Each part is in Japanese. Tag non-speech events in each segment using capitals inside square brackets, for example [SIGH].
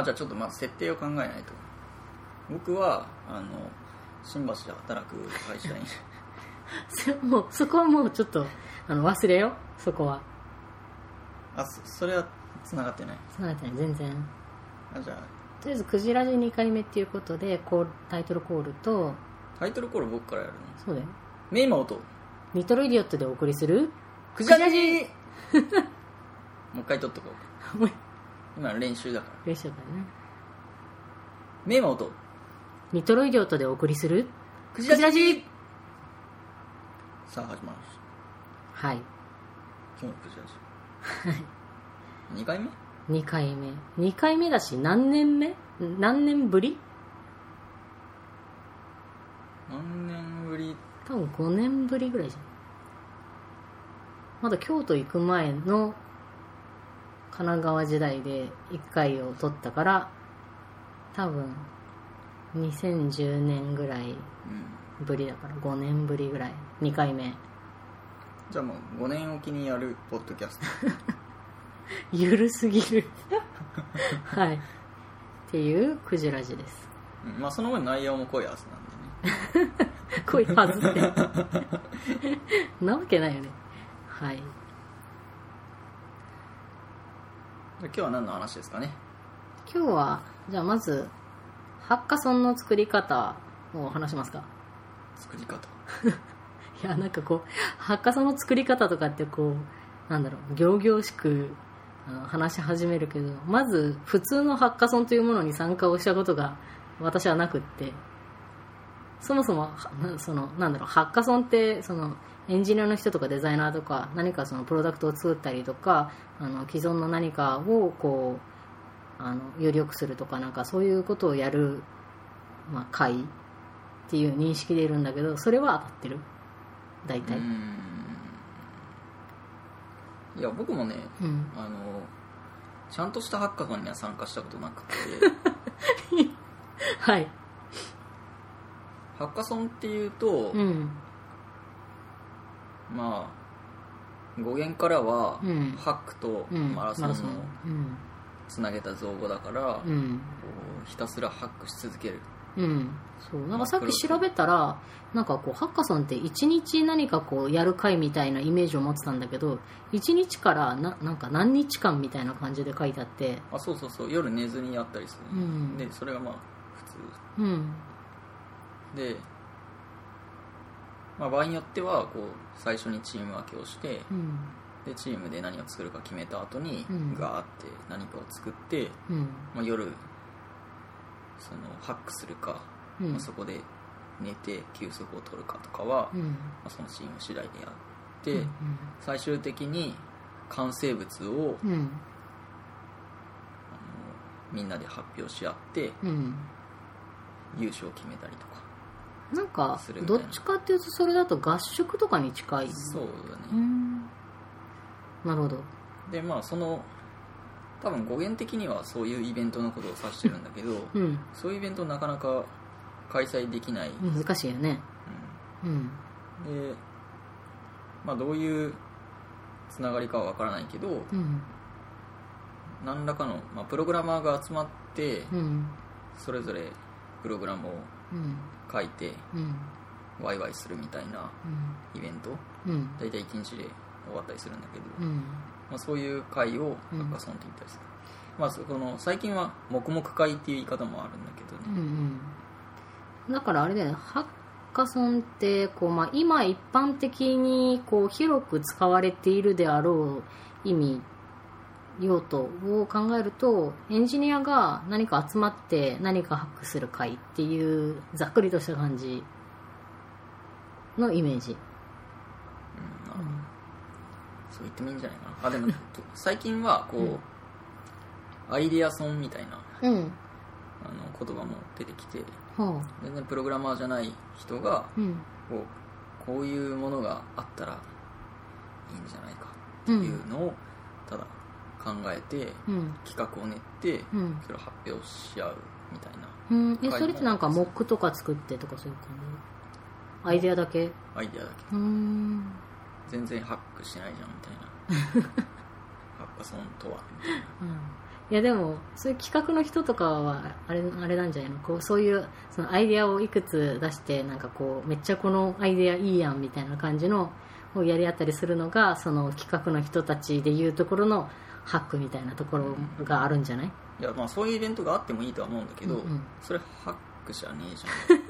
あじゃあちょっとまず設定を考えないと。僕はあの新橋で働く会社員。そ [LAUGHS] もうそこはもうちょっとあの忘れよそこは。あそそれは繋がってない。そうなってない。全然。あじゃあ。とりあえず「クジラジ2回目」っていうことでコールタイトルコールとタイトルコール僕からやるの？そうだよ。メイマ音「リトルイディオット」でお送りするクジラジもう一回撮っとこうもう [LAUGHS] 今の練習だから。練習だね。メイマ音「リトルイディオット」でお送りする？クジクジラジさあ始まりました。はい。今日のクジラジ2回目？2回目。2回目だし何年目？何年ぶり？何年ぶり？多分5年ぶりぐらいじゃん。まだ京都行く前の神奈川時代で1回を取ったから多分2010年ぐらいうん。ぶりだから5年ぶりぐらい。2回目。じゃあもう5年おきにやるポッドキャスト。[LAUGHS] ゆるすぎる。[LAUGHS] はい。っていうクジラジです。うん。まあその分内容も濃いはずなんでね。[LAUGHS] 濃いはずってなわけないよね。はいじゃあ今日は何の話ですかね？今日はじゃあまずハッカソンの作り方を話しますか。作り方？[LAUGHS] いやなんかこうハッカソンの作り方とかってこうなんだろう仰々しく話し始めるけどまず普通のハッカソンというものに参加をしたことが私はなくってそもそもそのなんだろうハッカソンってそのエンジニアの人とかデザイナーとか何かそのプロダクトを作ったりとかあの既存の何かをこうあのより良くするとかなんかそういうことをやる、まあ、会っていう認識でいるんだけどそれは当たってる。大体。いや僕もねうん。あのちゃんとしたハッカソンには参加したことなくて。[LAUGHS] はい。ハッカソンっていうと、うんまあ語源からは、うん。ハックとうん。マラソンのうんつなげた造語だから、こうん。うひたすらハックし続ける。うん。そう。なんかさっき調べたらなんかこうハッカソンって1日何かこうやる会みたいなイメージを持ってたんだけど1日からななんか何日間みたいな感じで書いてあって。あそうそうそう。夜寝ずにやったりする、うん。でそれがまあ普うん。通で、まあ、場合によってはこう最初にチーム分けをしてうん。でチームで何を作るか決めた後に、うん。ガーって何かを作って、うん。まあ、夜そのハックするか、うん。まあ、そこで寝て休息を取るかとかは、まうん。あ、そのチーム次第でやって、うん。最終的に完成物をうん。あのみんなで発表し合ってうん。優勝を決めたりとかなんかどっちかっていうとそれだと合宿とかに近い。そうだうね、ん。なるほど。でまあその多分語源的にはそういうイベントのことを指してるんだけど、うん。そういうイベントなかなか開催できない、難しいよね。うん。うん。で、まあ、どういうつながりかはわからないけどうん。何らかの、まあ、プログラマーが集まってうん。それぞれプログラムをうん書いてうん。ワイワイするみたいなイベント？うん。大体1日で終わったりするんだけど、うん。まあ、そういう会をハッカソンって言ったりする、まあそこの最近は黙々会っていう言い方もあるんだけどうんね、うん。だからあれだよね。ハッカソンってこう、まあ、今一般的にこう広く使われているであろう意味用途を考えるとエンジニアが何か集まって何かハックする会っていうざっくりとした感じのイメージ、うんそう言ってもいいんじゃないかな。あでも最近はこう、うんアイディアソンみたいなあの言葉も出てきて全然プログラマーじゃない人がこうこういうものがあったらいいんじゃないかっていうのをただ考えてうん。企画を練ってうん。それを発表し合うみたいな。うん。えそれってなんかモックとか作ってとかそういう感じ？アイデアだけ？アイデアだけ。うーん。全然ハックしてないじゃんみたいな。ハッカソンとはみたいな。うん。いやでもそういう企画の人とかはあれあれなんじゃないの？こうそういうそのアイデアをいくつ出してなんかこうめっちゃこのアイデアいいやんみたいな感じのをやり合ったりするのがその企画の人たちでいうところのハックみたいなところがあるんじゃない、いやまあそういうイベントがあってもいいとは思うんだけど、うんうん。それハックじゃねえじ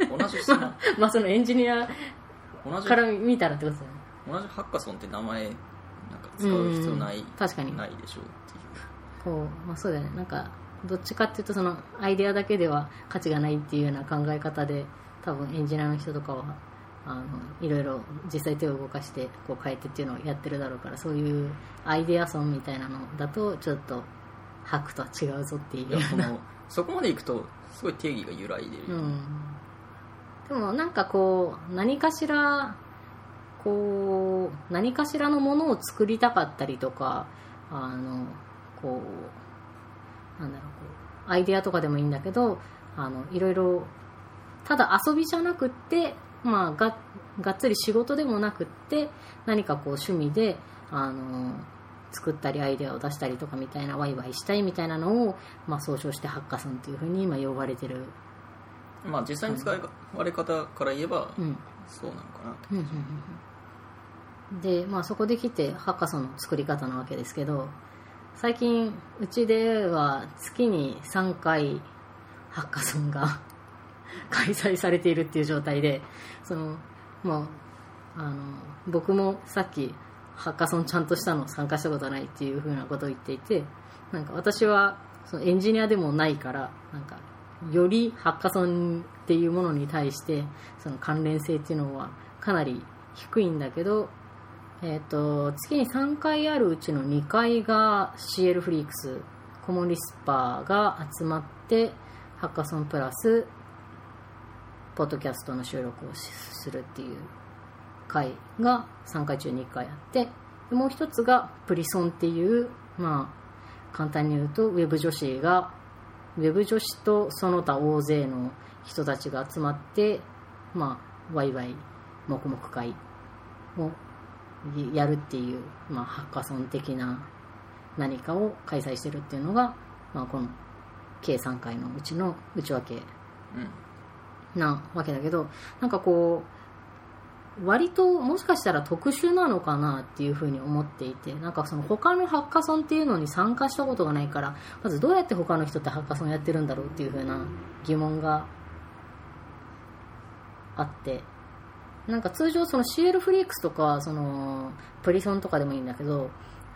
ゃん。[LAUGHS] 同じそのまあそのエンジニア同じから見たらってことだよね。同じハッカソンって名前なんか使う必要ない、うん。確かに。ないでしょうっていう。こう、まあ、そうだよね。なんかどっちかっていうとそのアイデアだけでは価値がないっていうような考え方で多分エンジニアの人とかはあのいろいろ実際手を動かしてこう変えてっていうのをやってるだろうからそういうアイデアソンみたいなのだとちょっとハックとは違うぞっていう。そのそこまでいくとすごい定義が揺らいでるよ、うん、でもなんかこう何かしらこう何かしらのものを作りたかったりとかあのこうなんだろうこうアイデアとかでもいいんだけどあのいろいろただ遊びじゃなくって、まあ、ががっつり仕事でもなくって何かこう趣味であの作ったりアイデアを出したりとかみたいなワイワイしたいみたいなのを、まあ、総称してハッカソンというふうに今呼ばれてる。まあ実際に使われ方から言えばうんそうなのかなと、うんうんうんうん。で、まあ、そこで来てハッカソンの作り方なわけですけど最近うちでは月に3回ハッカソンが開催されているっていう状態でその、まあ、あの僕もさっきハッカソンちゃんとしたの参加したことないっていうふうなことを言っていてなんか私はそのエンジニアでもないからなんかよりハッカソンっていうものに対してその関連性っていうのはかなり低いんだけど、えー、と月に3回あるうちの2回が CL フリークスコモンリスパーが集まってハッカソンプラスポッドキャストの収録をするっていう回が3回中に1回あってもう一つがプリソンっていうまあ簡単に言うとウェブ女子がウェブ女子とその他大勢の人たちが集まってまあワイワイ黙々会をやるっていう、まあ、ハッカソン的な何かを開催してるっていうのが、まあ、この計3回のうちの内訳。なわけだけどなんかこう割ともしかしたら特殊なのかなっていうふうに思っていてなんかその他のハッカソンっていうのに参加したことがないからまずどうやって他の人ってハッカソンやってるんだろうっていうふうな疑問があってなんか通常その CL フリークスとかそのプリソンとかでもいいんだけど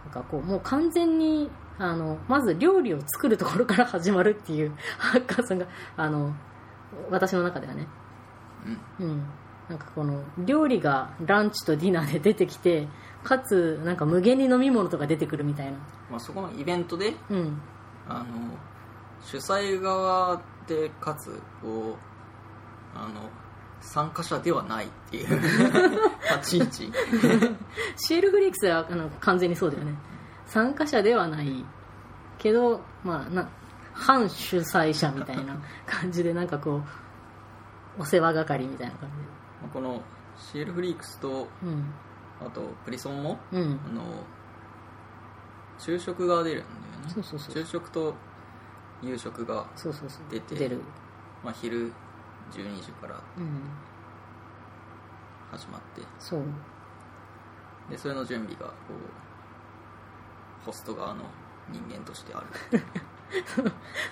なんかこうもう完全にあのまず料理を作るところから始まるっていうハッカソンがあの私の中ではね。うん。なんかこの料理がランチとディナーで出てきてかつなんか無限に飲み物とか出てくるみたいな。まあ、そこのイベントでうん。あの主催側でかつこうあの参加者ではないっていう [LAUGHS] 立ち位置。シールフリークスはあの完全にそうだよね。参加者ではないけど、まあ、な反主催者みたいな感じでなんかこうお世話係みたいな感このシエルフリークスとうん。あとプリソンもうん。あの昼食が出るんだよね。そうそうそう。昼食と夕食が、そうそうそう。出て出る。まあ、昼12時からうん。始まって。そう。でそれの準備がこうホスト側の人間としてある [LAUGHS]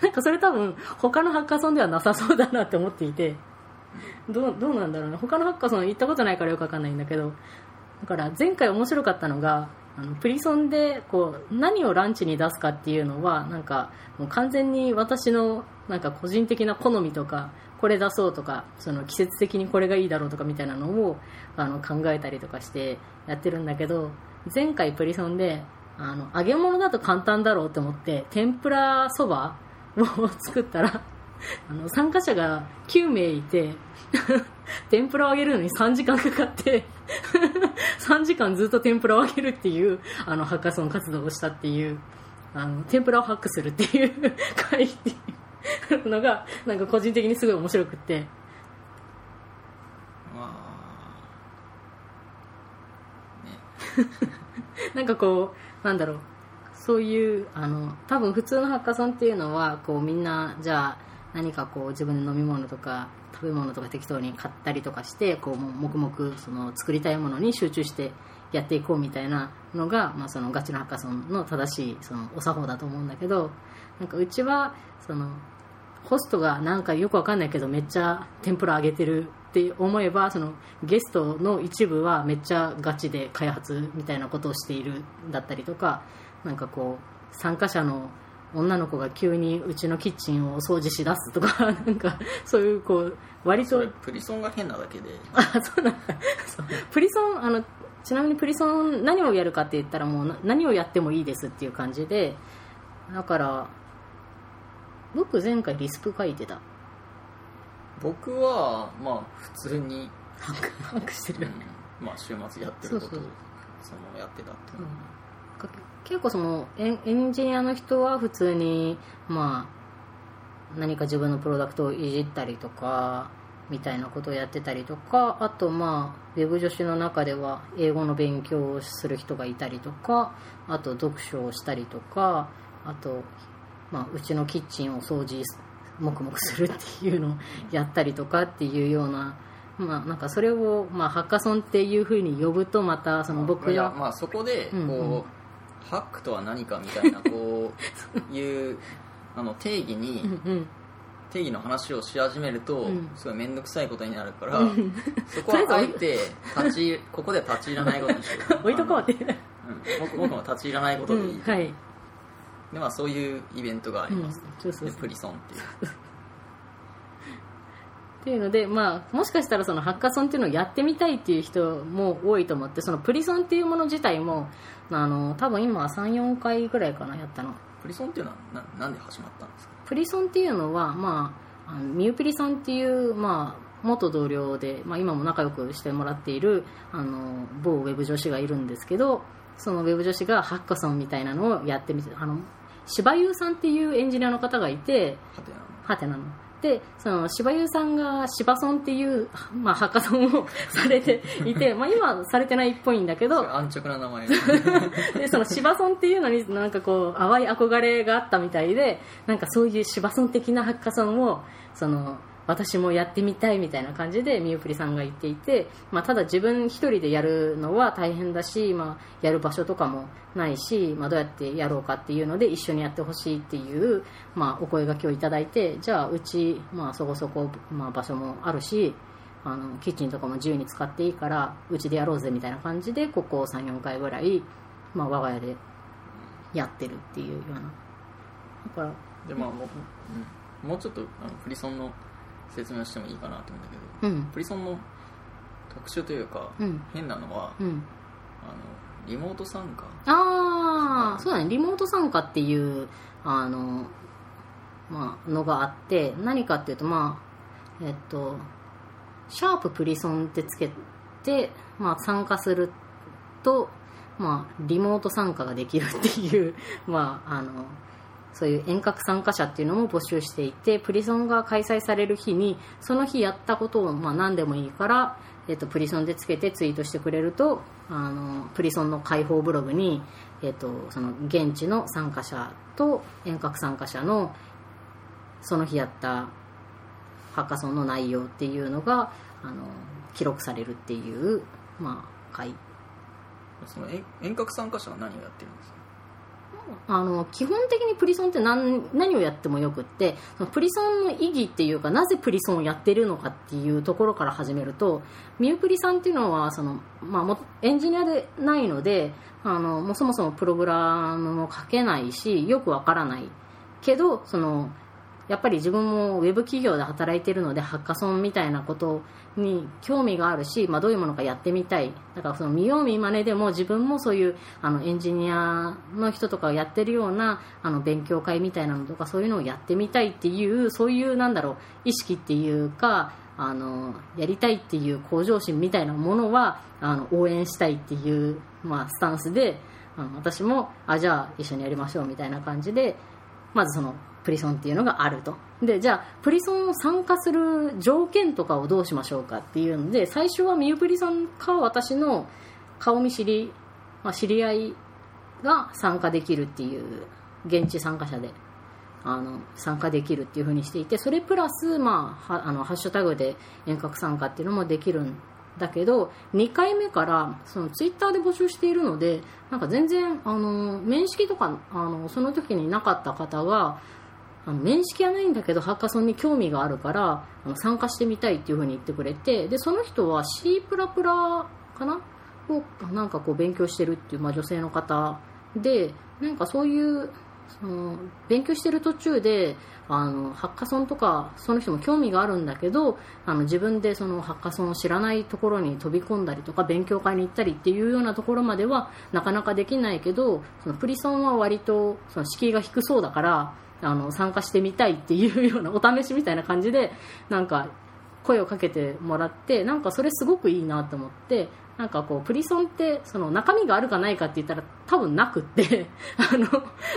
なんかそれ多分他のハッカソンではなさそうだなって思っていてどうどうなんだろうな他のハッカソン行ったことないからよくわかんないんだけどだから前回面白かったのがあのプリソンでこう何をランチに出すかっていうのはなんかもう完全に私のなんか個人的な好みとかこれ出そうとかその季節的にこれがいいだろうとかみたいなのをあの考えたりとかしてやってるんだけど前回プリソンであの揚げ物だと簡単だろうと思って天ぷらそばを作ったらあの参加者が9名いて [LAUGHS] 天ぷらを揚げるのに3時間かかって [LAUGHS] 3時間ずっと天ぷらを揚げるっていうあのハッカソン活動をしたっていうあの天ぷらをハックするっていう [LAUGHS] 会っていうのがなんか個人的にすごい面白くって。まあ。ねなんかこうなんだろう。そういうあの多分普通のハッカソンっていうのはこうみんなじゃあ何かこう自分で飲み物とか食べ物とか適当に買ったりとかしてこうもう黙々その作りたいものに集中してやっていこうみたいなのが、まあ、そのガチのハッカソンの正しいそのお作法だと思うんだけどなんかうちはそのホストがなんかよくわかんないけどめっちゃ天ぷら揚げてるって思えばそのゲストの一部はめっちゃガチで開発みたいなことをしているだったりとかなんかこう参加者の女の子が急にうちのキッチンを掃除しだすとか [LAUGHS] なんかそういうこう割とプリソンが変なだけで。[LAUGHS] あそうなんだ。プリソンあのちなみにプリソン何をやるかって言ったらもうな何をやってもいいですっていう感じでだから僕前回リスプ書いてた僕はまあ普通に、ハックしてる、うんまあ週末やってることをそのやってたっていう。うん。か結構そのエンエンジニアの人は普通にまあ何か自分のプロダクトをいじったりとかみたいなことをやってたりとかあとまあウェブ女子の中では英語の勉強をする人がいたりとかあと読書をしたりとかあと、まあ、うちのキッチンを掃除黙々するっていうのをやったりとかっていうようなまあなんかそれを、まあ、ハッカソンっていうふうに呼ぶとまたその僕がいやまあそこでこう、うん。うんハックとは何かみたいなこう [LAUGHS] いうあの定義に、うんうん。定義の話をし始めると、うん。すごい面倒くさいことになるから、そこはあえて立ちここでは立ち入らないことにしよう。[LAUGHS] 置いとこうって、うん。僕僕も立ち入らないことでいはい、でまあそういうイベントがありうんます、そうそうそう。でプリソンっていう。[LAUGHS] っていうので、まあ、もしかしたらそのハッカソンっていうのをやってみたいっていう人も多いと思ってそのプリソンっていうもの自体もあの多分今34回ぐらいかなやったの。プリソンっていうのはななんで始まったんですか？プリソンっていうのは、まあ、あのミュープリさんっていう、まあ、元同僚で、まあ、今も仲良くしてもらっているあの某ウェブ女子がいるんですけどそのウェブ女子がハッカソンみたいなのをやってみてあの柴優さんっていうエンジニアの方がいてはてなの。でその柴優さんが柴ソンっていう、まあ、ハッカソンをされていて、[LAUGHS] まあ、今はされてないっぽいんだけど安直な名前。[LAUGHS] でその芝村っていうのになんかこう淡い憧れがあったみたいでなんかそういう芝村的なハッカソンをその私もやってみたいみたいな感じでみゆプリさんが言っていて、まあ、ただ自分一人でやるのは大変だし、まあ、やる場所とかもないし、まあ、どうやってやろうかっていうので一緒にやってほしいっていう、まあ、お声がけをいただいてじゃあうち、まあ、そこそこ、まあ、場所もあるしあのキッチンとかも自由に使っていいからうちでやろうぜみたいな感じでここ34回ぐらい、まあ、我が家でやってるっていうような。だからでまあもう,、もうちょっとあのプリソンの説明をしてもいいかなと思うんだけどうん。プリソンの特徴というか、うん。変なのはうん。あのリモート参加。ああそうだね。リモート参加っていうあの、まあ、のがあって何かっていうとまあえっとシャーププリソンってつけて、まあ、参加すると、まあ、リモート参加ができるっていう、[LAUGHS] まあ、あのそういう遠隔参加者っていうのも募集していてプリソンが開催される日にその日やったことを、まあ、何でもいいから、えっと、プリソンでつけてツイートしてくれるとあのプリソンの開放ブログに、えっと、その現地の参加者と遠隔参加者のその日やったハッカソンの内容っていうのがあの記録されるっていう、まあ、会その遠隔参加者は何をやってるんですか？あの基本的にプリソンって何何をやってもよくってプリソンの意義っていうかなぜプリソンをやってるのかっていうところから始めるとミュープリさんっていうのはその、まあ、エンジニアでないのであのもうそもそもプログラムも書けないしよくわからないけどそのやっぱり自分もウェブ企業で働いているのでハッカソンみたいなことに興味があるし、まあ、どういうものかやってみたい。だからその見よう見まねでも自分もそういうあのエンジニアの人とかがやってるようなあの勉強会みたいなのとかそういうのをやってみたいっていうそういうなんだろう意識っていうかあのやりたいっていう向上心みたいなものはあの応援したいっていう、まあ、スタンスであの私もあじゃあ一緒にやりましょうみたいな感じでまずそのプリソンっていうのがあると。でじゃあプリソンを参加する条件とかをどうしましょうかっていうので最初はミュープリさんか私の顔見知り、まあ、知り合いが参加できるっていう現地参加者であの参加できるっていうふうにしていてそれプラス、まあ、あのハッシュタグで遠隔参加っていうのもできるんだけど2回目からそのツイッターで募集しているのでなんか全然あの面識とかあのその時になかった方があの面識はないんだけどハッカソンに興味があるからあの参加してみたいっていうふうに言ってくれてでその人は C++ かな？をなんかこう勉強してるっていう、まあ、女性の方でなんかそういうその勉強してる途中であのハッカソンとかその人も興味があるんだけどあの自分でそのハッカソンを知らないところに飛び込んだりとか勉強会に行ったりっていうようなところまではなかなかできないけどそのプリソンは割とその敷居が低そうだからあの参加してみたいっていうようなお試しみたいな感じでなんか声をかけてもらってなんかそれすごくいいなと思ってなんかこうプリソンってその中身があるかないかって言ったら多分なくって [LAUGHS] あの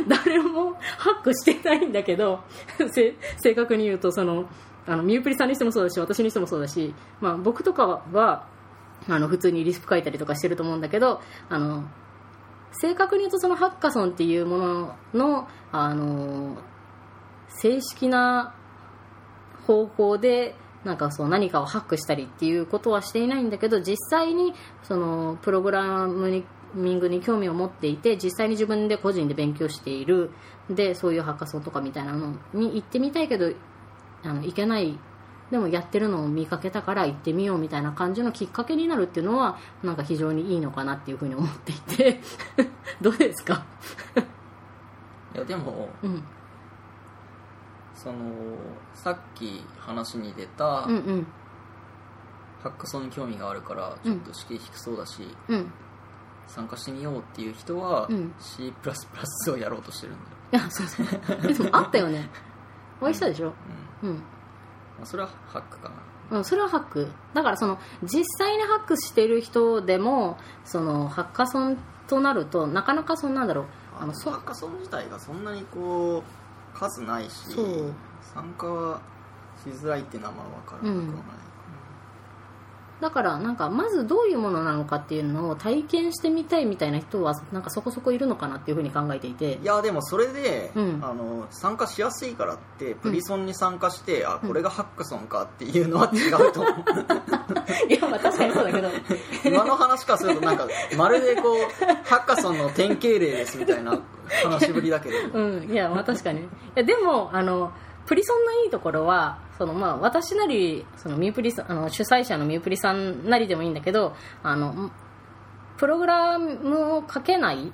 誰もハックしてないんだけど [LAUGHS] 正確に言うとそのあのミュープリさんにしてもそうだし私にしてもそうだし、まあ、僕とかはあの普通にリスク書いたりとかしてると思うんだけどあの正確に言うとそのハッカソンっていうもののあの正式な方法でなんかそう何かをハックしたりっていうことはしていないんだけど実際にそのプログラミングに興味を持っていて実際に自分で個人で勉強している。でそういうハッカソンとかみたいなのに行ってみたいけどあの行けない。でもやってるのを見かけたから行ってみようみたいな感じのきっかけになるっていうのはなんか非常にいいのかなっていうふうに思っていて。[LAUGHS] どうですか？いやでも、うんそのさっき話に出た、うんうん。ハッカソンに興味があるからちょっと敷居低そうだし、うん。参加してみようっていう人は、うん。C++ をやろうとしてるんだよ、いやそうそう。あったよね。[LAUGHS] お会いしたでしょ？うん。うん。まあ、それはハックかな。うん、それはハック。だからその実際にハックしてる人でもそのハッカソンとなるとなかなかそんなんだろう。あのそハッカソン自体がそんなにこう数ないし参加はしづらいっていうのはまあ分からなくはない、だからなんかまずどういうものなのかっていうのを体験してみたいみたいな人はなんかそこそこいるのかなっていうふうに考えていて。いやでもそれで、うん。あの参加しやすいからってプリソンに参加して、あこれがハッカソンかっていうのは違うと思う。[LAUGHS] いやまあ確かにそうだけど。今の話からするとなんかまるでこうハッカソンの典型例ですみたいな話ぶりだけど。[LAUGHS] うん。いやまあ確かに。いやでもあのプリソンのいいところはそのまあ私なりそのミュープリあの主催者のミュープリさんなりでもいいんだけどあのプログラムを書けない、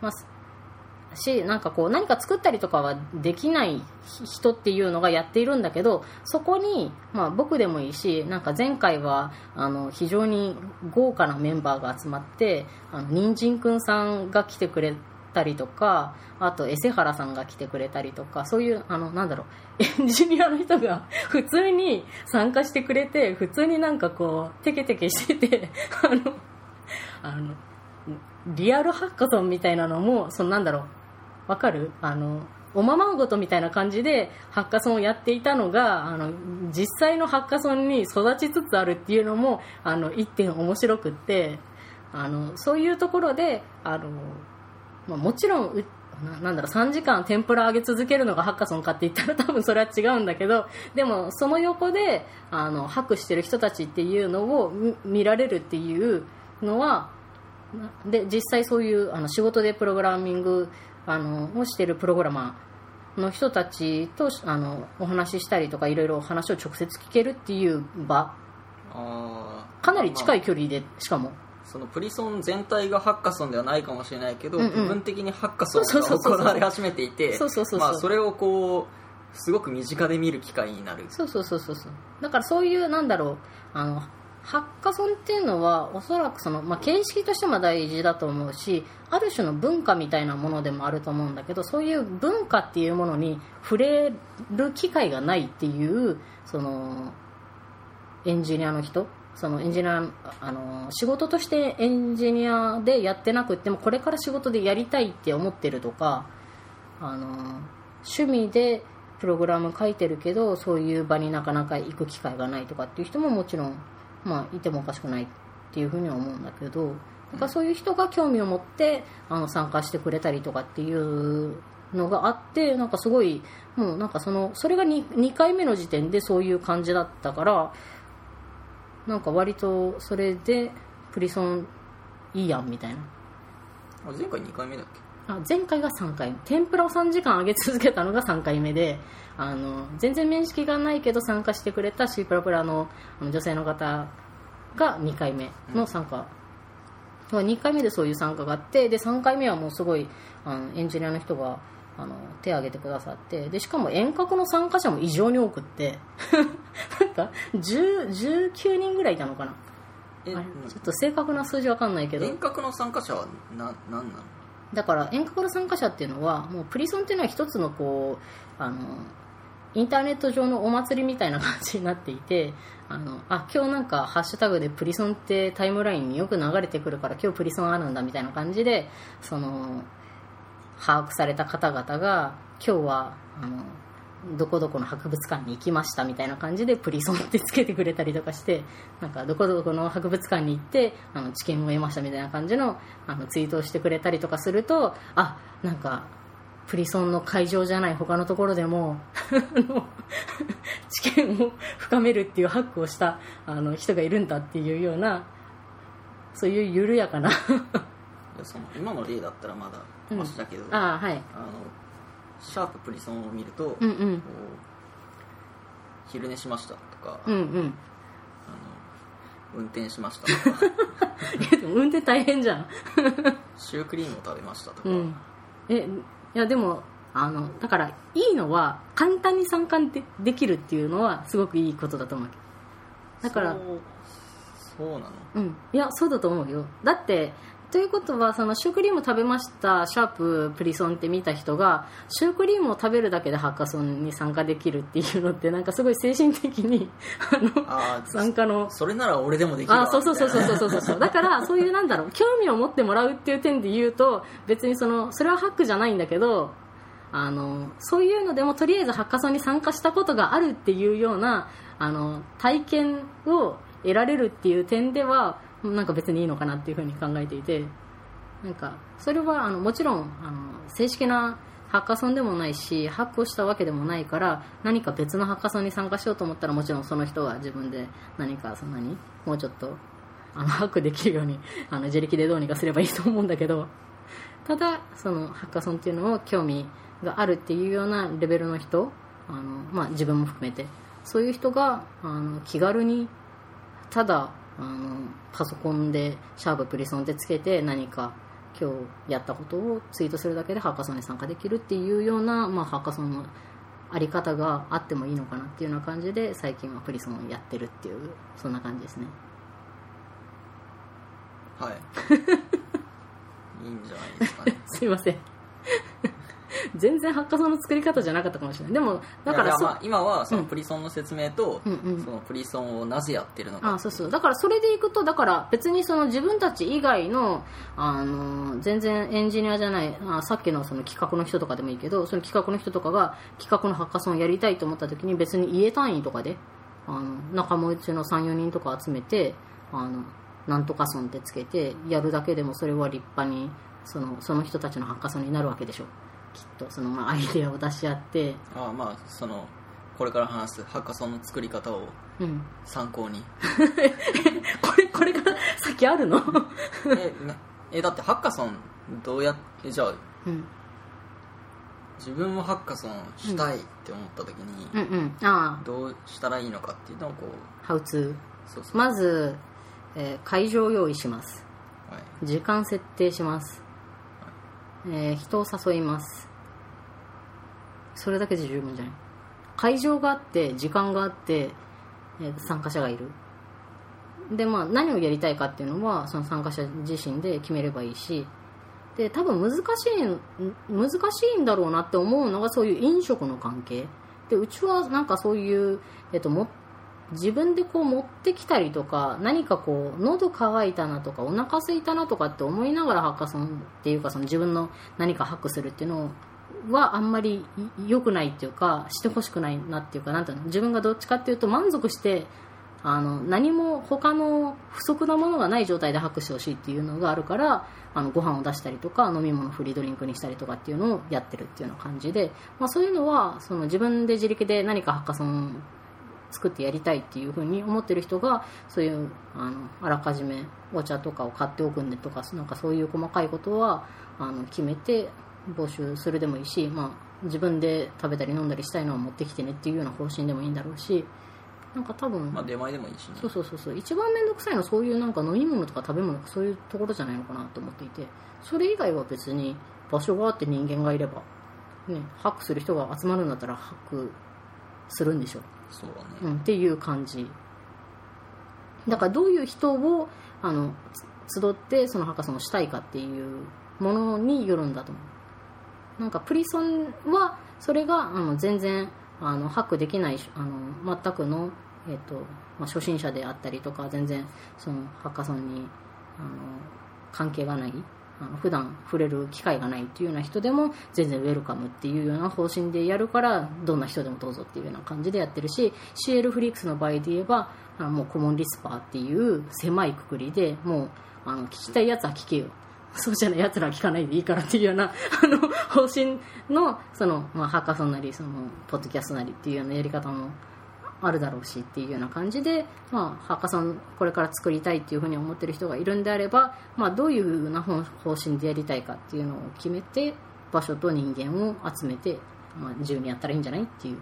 まあ、しなんかこう何か作ったりとかはできない人っていうのがやっているんだけどそこに、まあ、僕でもいいしなんか前回はあの非常に豪華なメンバーが集まってあの人参くんさんが来てくれてたりとかあとエセハラさんが来てくれたりとかそういうあのなんだろう [LAUGHS] エンジニアの人が [LAUGHS] 普通に参加してくれて普通になんかこうテケテケしてて [LAUGHS] あのあのリアルハッカソンみたいなのもそのなんだろうわかる？あのおままごとみたいな感じでハッカソンをやっていたのがあの実際のハッカソンに育ちつつあるっていうのもあの一点面白くってあのそういうところであの、まあ、もちろんうななんだろう3時間天ぷら揚げ続けるのがハッカソンかって言ったら多分それは違うんだけどでもその横であのハックしてる人たちっていうのを見見られるっていうのはなで実際そういうあの仕事でプログラミングあのをしてるプログラマーの人たちとあのお話ししたりとかいろいろ話を直接聞けるっていう場。かなり近まい距離でしかも。あそのプリソン全体がハッカソンではないかもしれないけど、うんうん。部分的にハッカソンが行われ始めていてそれをこうすごく身近で見る機会になる。そうそうそうそうそう。だからそういうなんだろうあのハッカソンっていうのはおそらくその、まあ、形式としても大事だと思うしある種の文化みたいなものでもあると思うんだけどそういう文化っていうものに触れる機会がないっていうそのエンジニアの人そのエンジニアあの仕事としてエンジニアでやってなくてもこれから仕事でやりたいって思ってるとかあの趣味でプログラム書いてるけどそういう場になかなか行く機会がないとかっていう人ももちろん、まあ、いてもおかしくないっていうふうには思うんだけどだからそういう人が興味を持ってあの参加してくれたりとかっていうのがあってなんかすごいもうなんかそのそれが 2, 2回目の時点でそういう感じだったからなんか割とそれでプリソンいいやんみたいな。あ前回2回目だっけ？あ前回が3回。目天ぷらを3時間揚げ続けたのが3回目であの全然面識がないけど参加してくれたシープラプラのあの女性の方が2回目の参加、2回目でそういう参加があってで3回目はもうすごいあのエンジニアの人があの手を挙げてくださってでしかも遠隔の参加者も異常に多くって [LAUGHS] なんか10 19人ぐらいいたのかな。ちょっと正確な数字わかんないけど。遠隔の参加者はな何なの？だから遠隔の参加者っていうのはもうプリソンっていうのは一つのこうあのインターネット上のお祭りみたいな感じになっていてあのあ今日なんかハッシュタグでプリソンってタイムラインによく流れてくるから今日プリソンあるんだみたいな感じでその把握された方々が今日はあのどこどこの博物館に行きましたみたいな感じでプリソンってつけてくれたりとかしてなんかどこどこの博物館に行ってあの知見を得ましたみたいな感じのあのツイートをしてくれたりとかするとあなんかプリソンの会場じゃない他のところでも知見を深めるっていうハックをしたあの人がいるんだっていうようなそういう緩やかなその今の例だったらまだマシだけど、ああはい。あのシャーププリソンを見ると、うんうん。こう昼寝しましたとか、うんうん。あの運転しましたとか。[LAUGHS] えでも運転大変じゃん。[LAUGHS] シュークリームを食べましたとか、うん。えいやでもあのだからいいのは簡単に参加でできるっていうのはすごくいいことだと思う。だからそうそうなの？うん。いやそうだと思うよ。だってということはそのシュークリーム食べましたシャーププリソンって見た人がシュークリームを食べるだけでハッカソンに参加できるっていうのってなんかすごい精神的に [LAUGHS] あの参加のそれなら俺でもできるわ。あそうそうそうそうそうそうそう。だからそういうなんだろう [LAUGHS] 興味を持ってもらうっていう点で言うと別にそのそれはハックじゃないんだけどあのそういうのでもとりあえずハッカソンに参加したことがあるっていうようなあの体験を得られるっていう点ではなんか別にいいのかなっていうふうに考えていてなんかそれはあのもちろんあの正式なハッカソンでもないしハックをしたわけでもないから何か別のハッカソンに参加しようと思ったらもちろんその人は自分で何かそんなにもうちょっとあのハックできるように [LAUGHS] あの自力でどうにかすればいいと思うんだけどただそのハッカソンっていうのを興味があるっていうようなレベルの人あの、まあ、自分も含めてそういう人があの気軽にただあのパソコンでシャーププリソンってつけて何か今日やったことをツイートするだけでハッカソンに参加できるっていうような、まあ、ハッカソンのあり方があってもいいのかなっていうような感じで最近はプリソンをやってるっていうそんな感じですね。はい。[LAUGHS] いいんじゃないですかね。[LAUGHS] すいません [LAUGHS] 全然ハッカソンの作り方じゃなかったかもしれない。でもだからまあ、今はそのうん。プリソンの説明と、うんうん。そのプリソンをなぜやってるのか。あそうそう。だからそれでいくとだから別にその自分たち以外のあの全然エンジニアじゃないあさっきのその企画の人とかでもいいけどその企画の人とかが企画のハッカソンをやりたいと思った時に別に家単位とかであの仲間内の34人とか集めてあのなんとかソンってつけてやるだけでもそれは立派にそのその人たちのハッカソンになるわけでしょきっとそのまあアイデアを出し合ってあまあそのこれから話すハッカソンの作り方をうん。参考に。[LAUGHS] これこれがさっきあるの？[LAUGHS] えなえだってハッカソンどうやってじゃあうん。自分もハッカソンしたいって思った時に、うん。うんああ。どうしたらいいのかっていうのをこうハウツそうそう、ーまず、えー会場を用意します。はい、時間設定します、えー人を誘います。それだけで十分じゃない。会場があって時間があって、えー参加者がいる。でまあ何をやりたいかっていうのはその参加者自身で決めればいいし。で多分難しい難しいんだろうなって思うのがそういう飲食の関係。でうちはなんかそういう、えっと、も自分でこう持ってきたりとか何かこう喉乾いたなとかお腹空いたなとかって思いながらハッカソンっていうかその自分の何かハックするっていうのはあんまり良くないっていうかしてほしくないなっていうかなんていうの？自分がどっちかっていうと満足してあの何も他の不足なものがない状態で拍してほしいっていうのがあるからあのご飯を出したりとか飲み物フリードリンクにしたりとかっていうのをやってるっていうような感じで、まあ、そういうのはその自分で自力で何かハッカソン作ってやりたいっていうふうに思ってる人がそういうあのあらかじめお茶とかを買っておくんでとかなんかそういう細かいことはあの決めて募集するでもいいし、まあ、自分で食べたり飲んだりしたいのは持ってきてねっていうような方針でもいいんだろうしなんか多分、まあ出前でもいいしね。そうそうそうそう。一番面倒くさいのはそういうなんか飲み物とか食べ物とかそういうところじゃないのかなと思っていてそれ以外は別に場所があって人間がいれば、ね、ハックする人が集まるんだったらハックするんでしょそうだね、うん、っていう感じ。だからどういう人をあの集ってそのハッカソンをしたいかっていうものによるんだと思う。なんかプリソンはそれがあの全然あのハックできないあの全くの、えっとまあ、初心者であったりとか全然そのハッカソンにあの関係がないあの普段触れる機会がないっていうような人でも全然ウェルカムっていうような方針でやるからどんな人でもどうぞっていうような感じでやってるし CL フリックスの場合で言えばあのもうコモンリスパーっていう狭いくくりでもうあの聞きたいやつは聞けよ。そうじゃないやつらは聞かないでいいからっていうようなあの方針のその、まあ、ハッカソンなりそのポッドキャストなりっていうようなやり方もあるだろうしっていうような感じで、まあ、ハッカソンこれから作りたいっていうふうに思ってる人がいるんであれば、まあ、どういうふうな方方針でやりたいかっていうのを決めて場所と人間を集めて、まあ、自由にやったらいいんじゃないっていう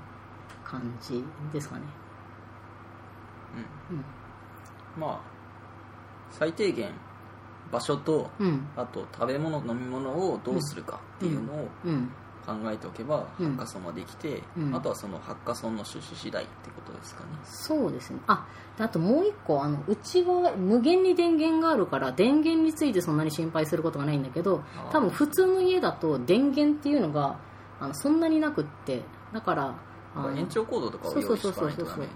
感じですかね。うん。まあ最低限場所とうん。あと食べ物飲み物をどうするかっていうのをうん考えておけば、うん。ハッカソンはできて、うん。あとはそのハッカソンの趣旨次第ってことですかね。そうですね。あであともう一個あのうちは無限に電源があるから電源についてそんなに心配することがないんだけどあー。多分普通の家だと電源っていうのがあのそんなになくってだからあの延長コードとかを用意しとかないとダそうそうそうそ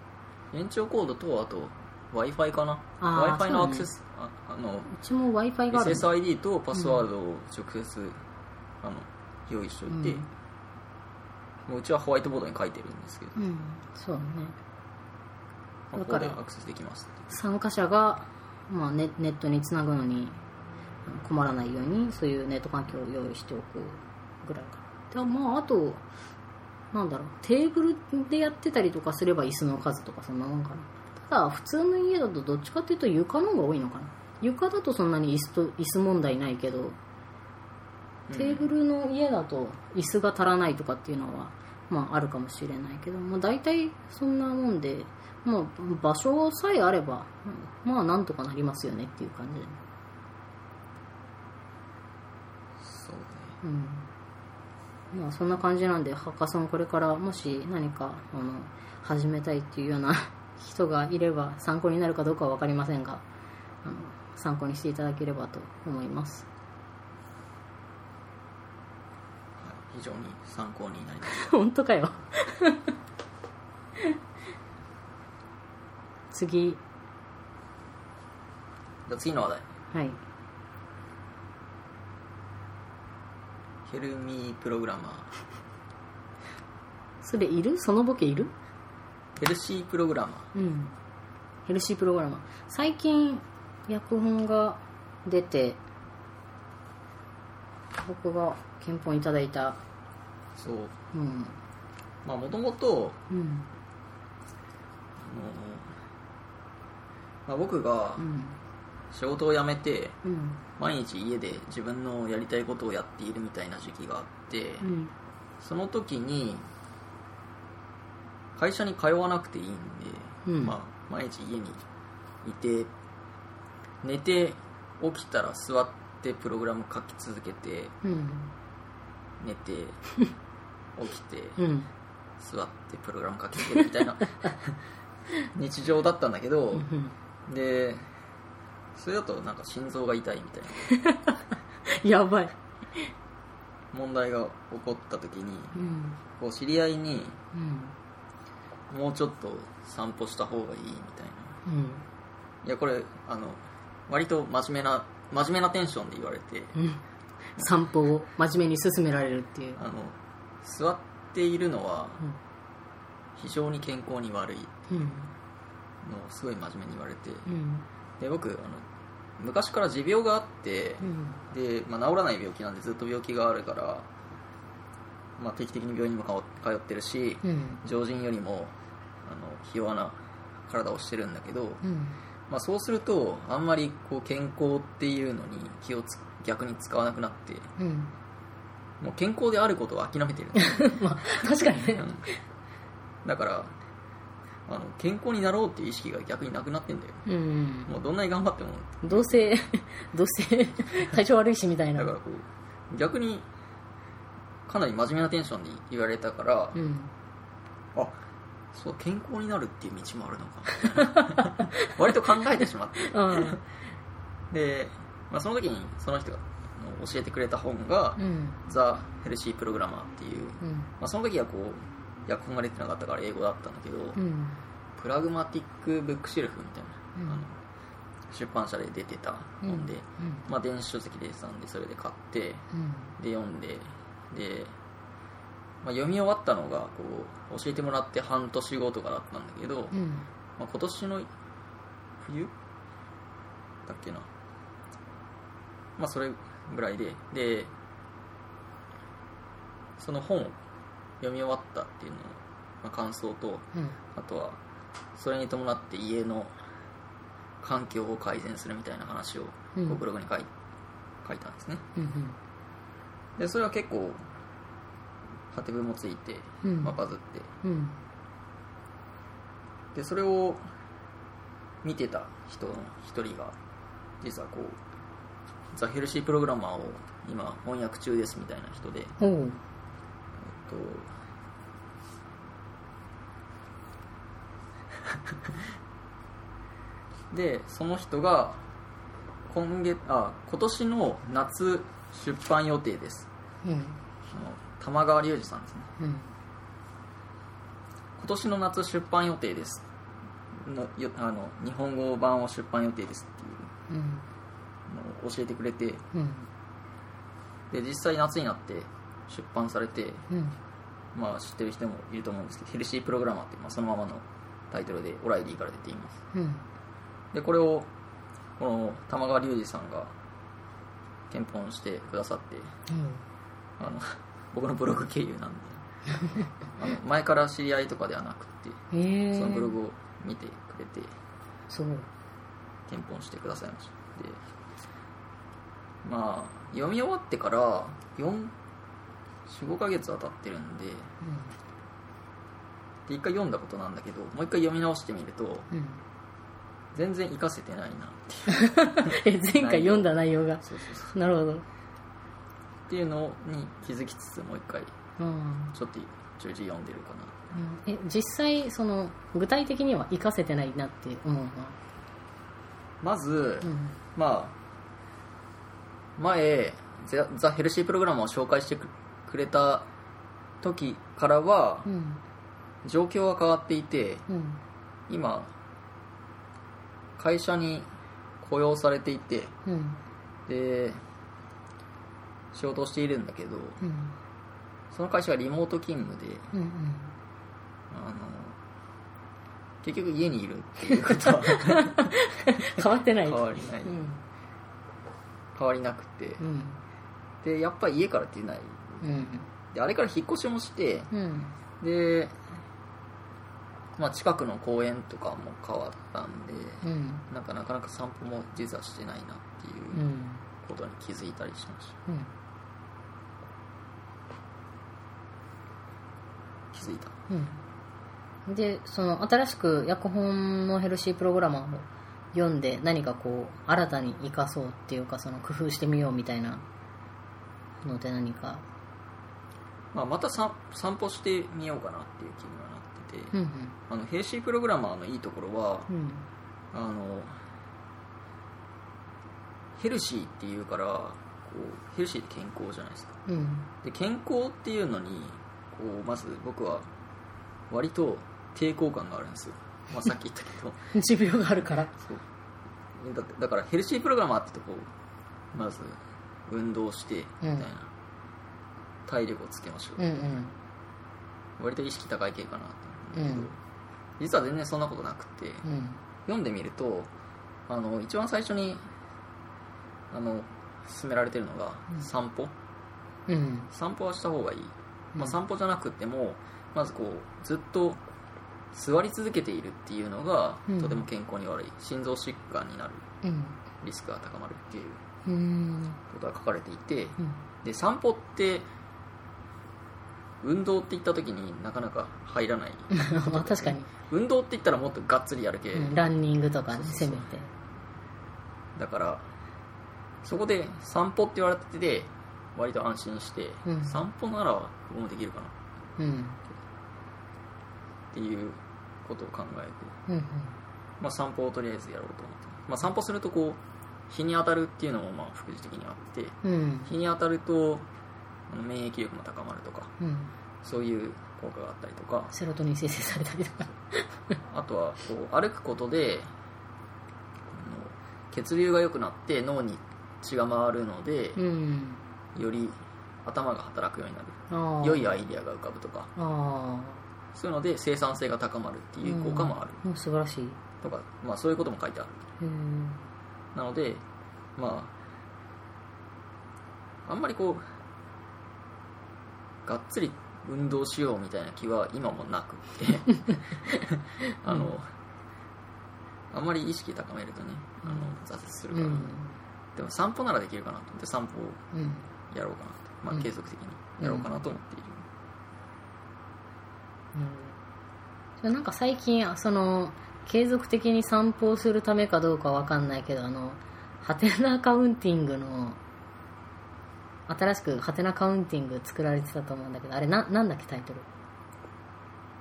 うメ。延長コードとあと w i f i かな？あ w ー i f i のアクセス、ああのうちも w i f i がある SSID とパスワードを直接、あの用意しておいて、うん。もううちはホワイトボードに書いてるんですけど、うん。そうね。ここでアクセスできます参加者が、まあ、ネネットにつなぐのに困らないようにそういうネット環境を用意しておくぐらいかな。でもまああとなんだろう。テーブルでやってたりとかすれば椅子の数とかそんなもんかな。ただ普通の家だとどっちかっていうと床の方が多いのかな。床だとそんなに椅子と椅子問題ないけどテーブルの家だと椅子が足らないとかっていうのは、まあ、あるかもしれないけど、まあ、大体そんなもんで、まあ、場所さえあれば、うんまあなんとかなりますよねっていう感じで、そうね。うん。まあ、そんな感じなんでハッカソンこれからもし何かあの始めたいっていうような [LAUGHS] 人がいれば参考になるかどうかは分かりませんがあの参考にしていただければと思いますはい非常に参考になりまし [LAUGHS] 本当かよ。[LAUGHS] 次。たじゃあ次の話題。はい。ヘルミープログラマー。[LAUGHS] それいる？そのボケいる？ヘルシープログラマうん。ヘルシープログラマー。最近訳本が出て僕が憲法いただいた。ーそう。うん。まあもともとうんまあ、僕がうん。仕事を辞めてうん。毎日家で自分のやりたいことをやっているみたいな時期があって、うん。その時に会社に通わなくていいんで、うん。まあ、毎日家にいて寝て起きたら座ってプログラム書き続けてうん。寝て [LAUGHS] 起きてうん。座ってプログラム書き続けるみたいな。[LAUGHS] 日常だったんだけど、うん。でそれだとなんか心臓が痛いみたいな。[LAUGHS] やばい。問題が起こった時にうん。こう知り合いにうん。もうちょっと散歩した方がいいみたいな。うん。いやこれあの割と真面目な真面目なテンションで言われてうん。散歩を真面目に進められるっていう。あの座っているのは非常に健康に悪いうん。すごい真面目に言われてうん。で僕あの昔から持病があってうん。で、まあ、治らない病気なんでずっと病気があるから、まあ、定期的に病院にも通ってるしうん。常人よりもあのひ弱な体をしてるんだけど、うんまあ、そうするとあんまりこう健康っていうのに気をつ逆に使わなくなってうん。もう健康であることを諦めてる。[LAUGHS] まあ確かにね。うん。だからあの健康になろうっていう意識が逆になくなってんだよ。うん。もうどんなに頑張っても。どうせ [LAUGHS] どうせ体調悪いしみたいな。だからこう逆にかなり真面目なテンションで言われたから、うん。あそう健康になるっていう道もあるのか [LAUGHS] 割と考えてしまって。うん。で、まあ、その時にその人が教えてくれた本がうん「ザ・ヘルシー・プログラマー」っていう、うん。まあ、その時はこう訳本が出てなかったから英語だったんだけど、うん。プラグマティック・ブックシェルフみたいな、うん。あの出版社で出てた本で、うん。まあ、電子書籍で出てたんでそれで買ってうん。で読んでで、まあ、読み終わったのがこう教えてもらって半年後とかだったんだけど、うん。まあ、今年の冬？だっけな。まあそれぐらいで。でその本を読み終わったっていうのの、まあ、感想とうん。あとはそれに伴って家の環境を改善するみたいな話をブログに書い書いたんですね。うん。でそれは結構ハテブもついて、うん。まあ、バズって。うん。でそれを見てた人の一人が実はこうザ・ヘルシープログラマーを今翻訳中ですみたいな人で、えっと、[LAUGHS] でその人が今月あ今年の夏出版予定です。うん玉川隆二さんですね。うん。今年の夏出版予定です。のよあの日本語版を出版予定ですっていう。うん。のを教えてくれて。うん。で実際夏になって出版されて、うん。まあ、知ってる人もいると思うんですけどヘルシープログラマーって、まあ、そのままのタイトルでオライリーから出ています。うん。でこれをこの玉川隆二さんが検本してくださってあの僕のブログ経由なんで。[LAUGHS] あの前から知り合いとかではなくてそのブログを見てくれてそう。検本してくださいました。でまあ読み終わってから45ヶ月は経ってるんでで一回読んだことなんだけどもう一回読み直してみるとうんうん。全然活かせてないなっていう。[LAUGHS] え前回読んだ内容が。そうそうそう。なるほどっていうのに気づきつつもう一回うん。ちょっと順次読んでるかな。え実際その具体的には活かせてないなって思うのまず、うん。まあ前ザ・ザヘルシープログラムを紹介してくくれた時からはうん。状況は変わっていてうん。今会社に雇用されていてうん。で仕事をしているんだけどうん。その会社がリモート勤務でうんうん。あの結局家にいるっていうことは [LAUGHS] 変わってない。変わりない。うん。変わりなくて。うん。でやっぱり家から出ない。うん。であれから引っ越しもしてうん。で、まあ、近くの公園とかも変わったんでうん。なんかなかなか散歩も実はしてないなっていううん。ことに気づいたりしましたうん気づいた。うん。でその新しく訳本のヘルシープログラマーを読んで何かこう新たに生かそうっていうかその工夫してみようみたいなので何か。まあ、またさ散歩してみようかなっていう気にはなってて、うん。あのヘルシープログラマーのいいところはうん。あのヘルシーっていうからこうヘルシーって健康じゃないですか。うん。で健康っていうのにこうまず僕は割と抵抗感があるんですよ、まあ、さっき言ったけど。[LAUGHS] 持病があるから。そう。だだからヘルシープログラマーってとこうまず運動してみたいな、うん。体力をつけましょう、うんうん。割と意識高い系かなって思うんだけど、うん。実は全然そんなことなくてうん。読んでみるとあの一番最初にあの勧められてるのがうん。散歩、うん。散歩はした方がいい、まあ、うん。散歩じゃなくてもまずこうずっと座り続けているっていうのがうん。とても健康に悪い。心臓疾患になるうん。リスクが高まるっていううん。ことが書かれていてうん。で散歩って運動って言った時になかなか入らない。[LAUGHS] まあ確かに、運動って言ったらもっとがっつりやる系、うん。ランニングとかねせめて。だからそこで散歩って言われてて割と安心して、うん。散歩なら僕もできるかな。うん。っていうことを考えて、うんまあ、散歩をとりあえずやろうと思って、まあ、散歩するとこう日に当たるっていうのもまあ副次的にあってうん。日に当たると免疫力も高まるとかうん。そういう効果があったりとか。セロトニン生成されたりとか。あとはこう歩くことで血流が良くなって脳に血が回るので、うんより頭が働くようになる。良いアイデアが浮かぶとか。あそういうので生産性が高まるってあいう効果もある。うん。素晴らしい。とか、まあ、そういうことも書いてある。うんなのでまああんまりこうがっつり運動しようみたいな気は今もなくって。[LAUGHS] あの、あんまり意識高めるとねあの挫折するから、うん。でも散歩ならできるかなと思って散歩をうんやろうかなと、まあ、うん。継続的にやろうかなと思っている、じゃあなんか最近その継続的に散歩をするためかどうかわかんないけどあのハテナカウンティングの新しくハテナカウンティング作られてたと思うんだけどあれななんだっけタイトル？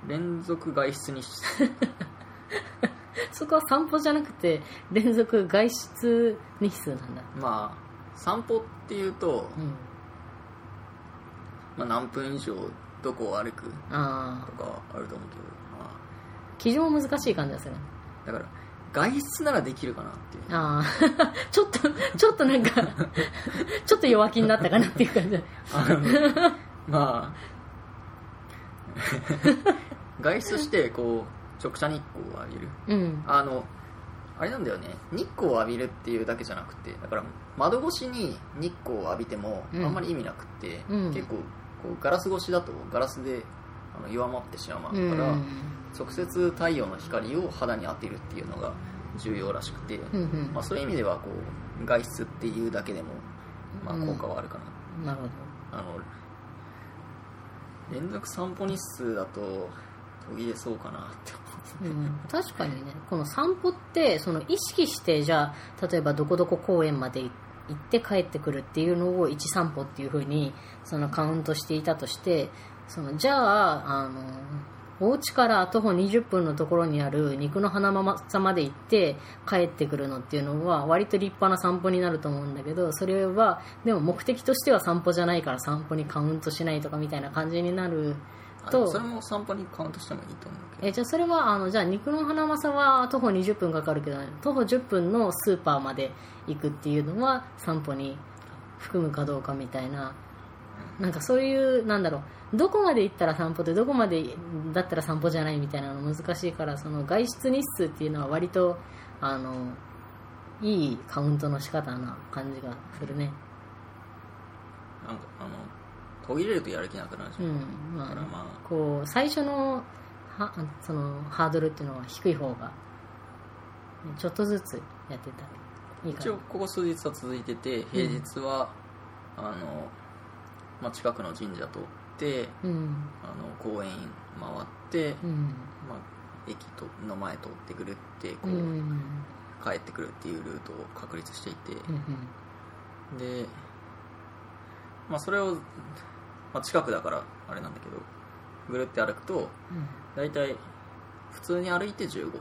連続外出にし [LAUGHS] そこは散歩じゃなくて連続外出日数なんだ。まあ散歩っていうと、うん。まあ、何分以上どこを歩くああとかあると思うけど、ま基準も難しい感じがする。あ、だから外出ならできるかなっていう。ああ [LAUGHS] ちょっとちょっとなんか [LAUGHS] ちょっと弱気になったかなっていう感じ。だあのまあ。[LAUGHS] 外出してこう直射日光を浴びる。うん。あのあれなんだよね。日光を浴びるっていうだけじゃなくてだから窓越しに日光を浴びてもうん。あんまり意味なくって、うん。結構こうガラス越しだとガラスであの弱まってしまううん。から、直接太陽の光を肌に当てるっていうのが重要らしくて、まあ、そういう意味ではこう外出っていうだけでも、まあ、うん。効果はあるかな、なるほど。あの連続散歩日数だと途切れそうかなって思うん、確かにね。この散歩ってその意識してじゃあ例えばどこどこ公園まで行って帰ってくるっていうのを1散歩っていうふうにそのカウントしていたとしてそのじゃああのお家から徒歩20分のところにある肉の花まさまで行って帰ってくるのっていうのは割と立派な散歩になると思うんだけどそれはでも目的としては散歩じゃないから散歩にカウントしないとかみたいな感じになると。あそれも散歩にカウントしてもいいと思うけど。えじゃあそれはあのじゃあ肉の花正は徒歩20分かかるけど徒歩10分のスーパーまで行くっていうのは散歩に含むかどうかみたいな。なんかそういうなんだろう。どこまで行ったら散歩でどこまでだったら散歩じゃないみたいなの難しいからその外出日数っていうのは割とあのいいカウントの仕方な感じがするね。なんかあの途切れるとやる気なくなるじゃん、うんまあだからまこう最初のはそのハードルっていうのは低い方がちょっとずつやってたらいいあかな。一応ここ数日は続いてて平日は、あのまあ、近くの神社通ってうん。あの公園回って、うん。まあ、駅との前通ってくるってこうう、ん。帰ってくるっていうルートを確立していて、うん。で、まあ、それを、まあ、近くだからあれなんだけどぐるって歩くと大体普通に歩いて15分。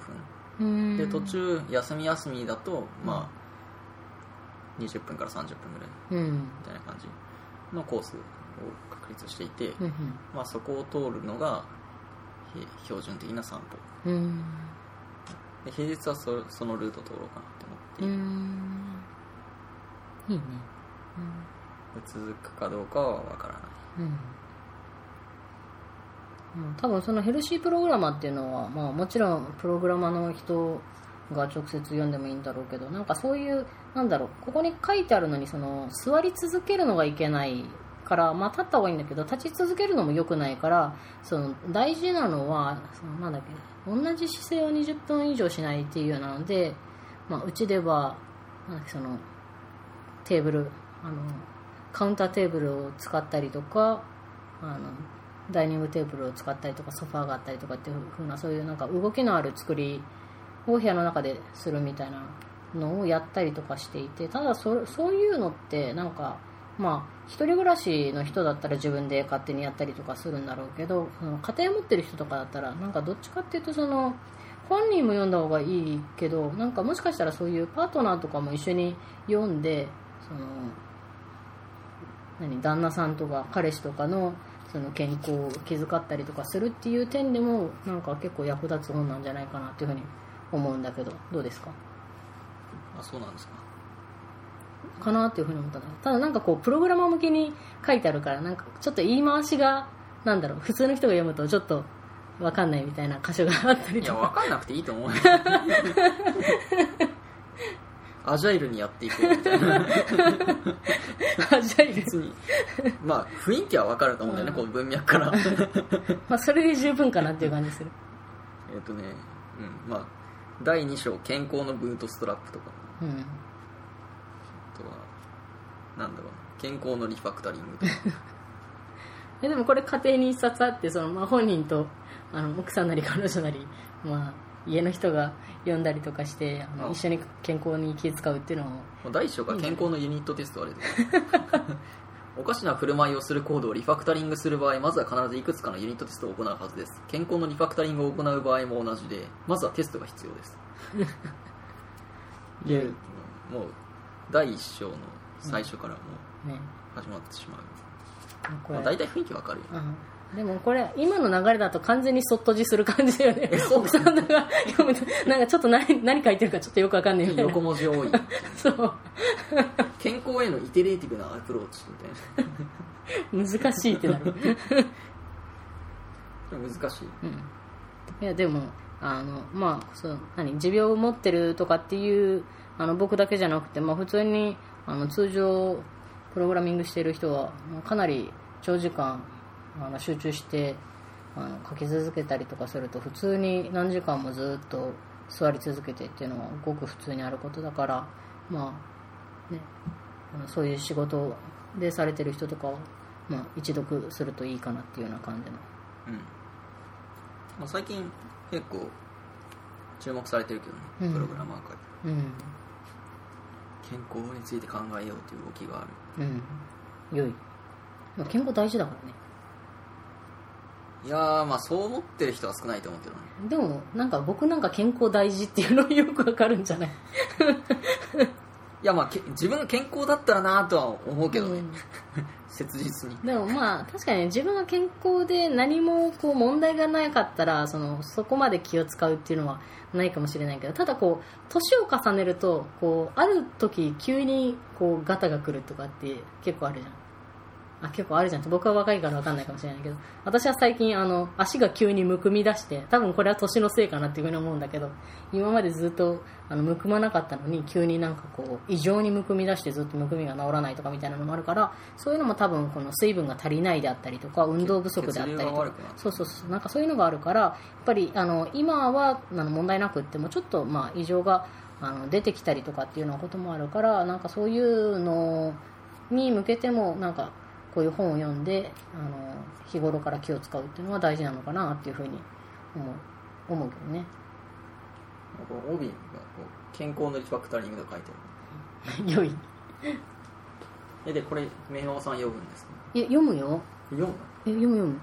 うん。で途中休み休みだとまあ20分から30分ぐらい。うん。みたいな感じ。のコースを確立していて、うんまあ、そこを通るのがへ標準的な散歩。うん。で平日はそそのルート通ろうかなと思って。ういいいね。で続くかどうかはわからないうん。多分そのヘルシープログラマーっていうのは、まあ、もちろんプログラマーの人が直接読んでもいいんだろうけどなんかそういうなんだろうここに書いてあるのにその座り続けるのがいけないから、まあ、立った方がいいんだけど立ち続けるのも良くないからその大事なのはそのなんだっけ同じ姿勢を20分以上しないっていうようなので、まあ、うちではなんだっけそのテーブルあのカウンターテーブルを使ったりとかあのダイニングテーブルを使ったりとかソファーがあったりとかっていう風なそういうなんか動きのある作りを部屋の中でするみたいなのをやったりとかしていてただそそういうのってなんかまあ一人暮らしの人だったら自分で勝手にやったりとかするんだろうけど家庭持ってる人とかだったらなんかどっちかっていうとその本人も読んだ方がいいけどなんかもしかしたらそういうパートナーとかも一緒に読んでその何旦那さんとか彼氏とかのその健康を気遣ったりとかするっていう点でもなんか結構役立つ本なんじゃないかなっていうふうに思うんだけどどうですか？あそうなんですか。かなっていうふうに思ったただなんかこうプログラマー向けに書いてあるからなんかちょっと言い回しがなんだろう普通の人が読むとちょっと分かんないみたいな箇所があったりいやとか分かんなくていいと思うよ [LAUGHS] アジャイルにやっていこうみたいな。あじゃあいいです別に。まあ雰囲気は分かると思うんだよね、この文脈から。え [LAUGHS] っまあそれで十分かなっていう感じする。とねうん。まあ第2章健康のブートストラップとか。うん。あとはなんだろう。健康のリファクタリングとか。[LAUGHS] えでもこれ家庭に一冊あってその、まあ、本人とあの奥さんなり彼女なり、まあ、家の人が読んだりとかしてあのあ。一緒に健康に気遣うっていうのも。もう第1章から健康のユニットテストある [LAUGHS] おかしな振る舞いをするコードをリファクタリングする場合まずは必ずいくつかのユニットテストを行うはずです。健康のリファクタリングを行う場合も同じでまずはテストが必要です。[LAUGHS] でもう第1章の最初からもうね。始まってしまう、まあ、大体雰囲気わかるよね。うんでもこれ今の流れだと完全にそっとじする感じだよね。奥さんが読むと [LAUGHS] なんかちょっと何何書いてるかちょっとよくわかんないみたいな横文字多い。[LAUGHS] そう。健康へのイテレーティブなアプローチみたい難しいってな。る [LAUGHS] な難しい。うん。いやでもあのまあそう何持病を持ってるとかっていうあの僕だけじゃなくて、まあ、普通にあの通常プログラミングしている人はかなり長時間あの集中してあの書き続けたりとかすると普通に何時間もずっと座り続けてっていうのはごく普通にあることだからまあねそういう仕事でされてる人とかは、まあ、一読するといいかなっていうような感じの。うん、まあ、最近結構注目されてるけどね、うん。プログラマー界。うん。健康について考えようという動きがある。うん。良い。まあ健康大事だからねいやーまあそう思ってる人は少ないと思うけどね。でもなんか僕なんか健康大事っていうのよくわかるんじゃない？[LAUGHS] いやまあけ自分が健康だったらなとは思うけどね、うん。[LAUGHS] 切実に。でもまあ確かにね自分が健康で何もこう問題がなかったらそのそこまで気を使うっていうのはないかもしれないけどただこう年を重ねるとこうある時急にこうガタが来るとかって結構あるじゃんあ結構あるじゃん。僕は若いから分かんないかもしれないけど。私は最近あの足が急にむくみ出して多分これは年のせいかなっていうふうに思うんだけど今までずっとあのむくまなかったのに急になんかこう異常にむくみ出してずっとむくみが治らないとかみたいなのもあるからそういうのも多分この水分が足りないであったりとか運動不足であったりとか。そうそうそう。なんかそういうのがあるからやっぱりあの今はあの問題なくってもちょっとまあ異常があの出てきたりとかっていうようなこともあるからなんかそういうのに向けてもなんかこういう本を読んであの日頃から気を使うっていうのは大事なのかなっていうふうに思う思うけどね。帯が健康のリファクタリングと書いてあ [LAUGHS] 良い。るえでこれ明和さん読むんですか？え読むよ。読むの、え読む読む。